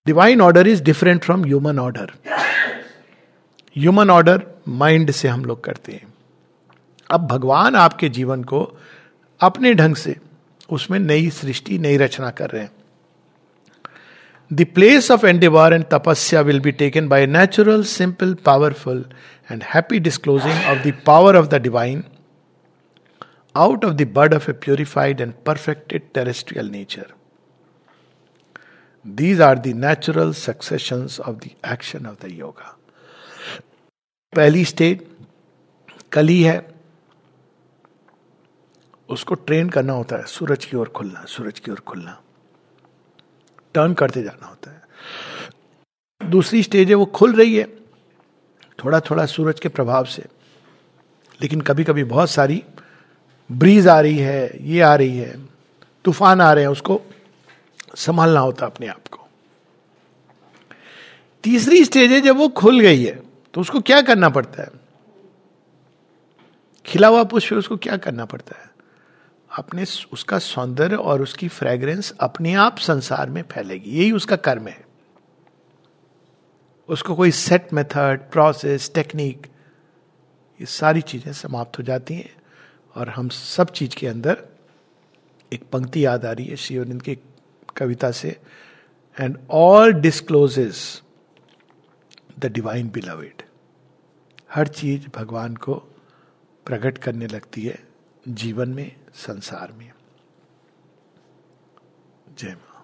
divine order is different from human order human order mind से हम लोग करते हैं। अब भगवान आपके जीवन को अपने ढंग से उसमें नई सृष्टि, नई रचना कर रहे हैं। The place of endeavour and tapasya will be taken by natural simple powerful and happy disclosing of the power of the divine out of the bud of a purified and perfected terrestrial nature. These are the natural successions of the action of the yoga. पहली stage कली है उसको train करना होता है सूरज की ओर खुलना सूरज की ओर खुलना turn करते जाना होता है दूसरी स्टेज है वो खुल रही है थोड़ा थोड़ा सूरज के प्रभाव से। लेकिन कभी कभी बहुत सारी ब्रीज आ रही है, ये आ रही है, तूफ़ान आ रहे हैं, उसको संभालना होता अपने आप को। तीसरी स्टेज है जब वो खुल गई है तो उसको क्या करना पड़ता है? खिला हुआ पुष्प उसको क्या करना पड़ता है? अपने, उसका सौंदर्य और उसकी फ्रेग्रेंस अपने आप संसार में फैलेगी, यही उसका कर्म है। उसको कोई सेट मेथड प्रोसेस टेक्निक ये सारी चीज़ें समाप्त हो जाती हैं और हम सब चीज़ के अंदर एक पंक्ति याद आ रही है श्री अरविंद की कविता से and all discloses the divine beloved हर चीज़ भगवान को प्रकट करने लगती है जीवन में, संसार में। जय माँ।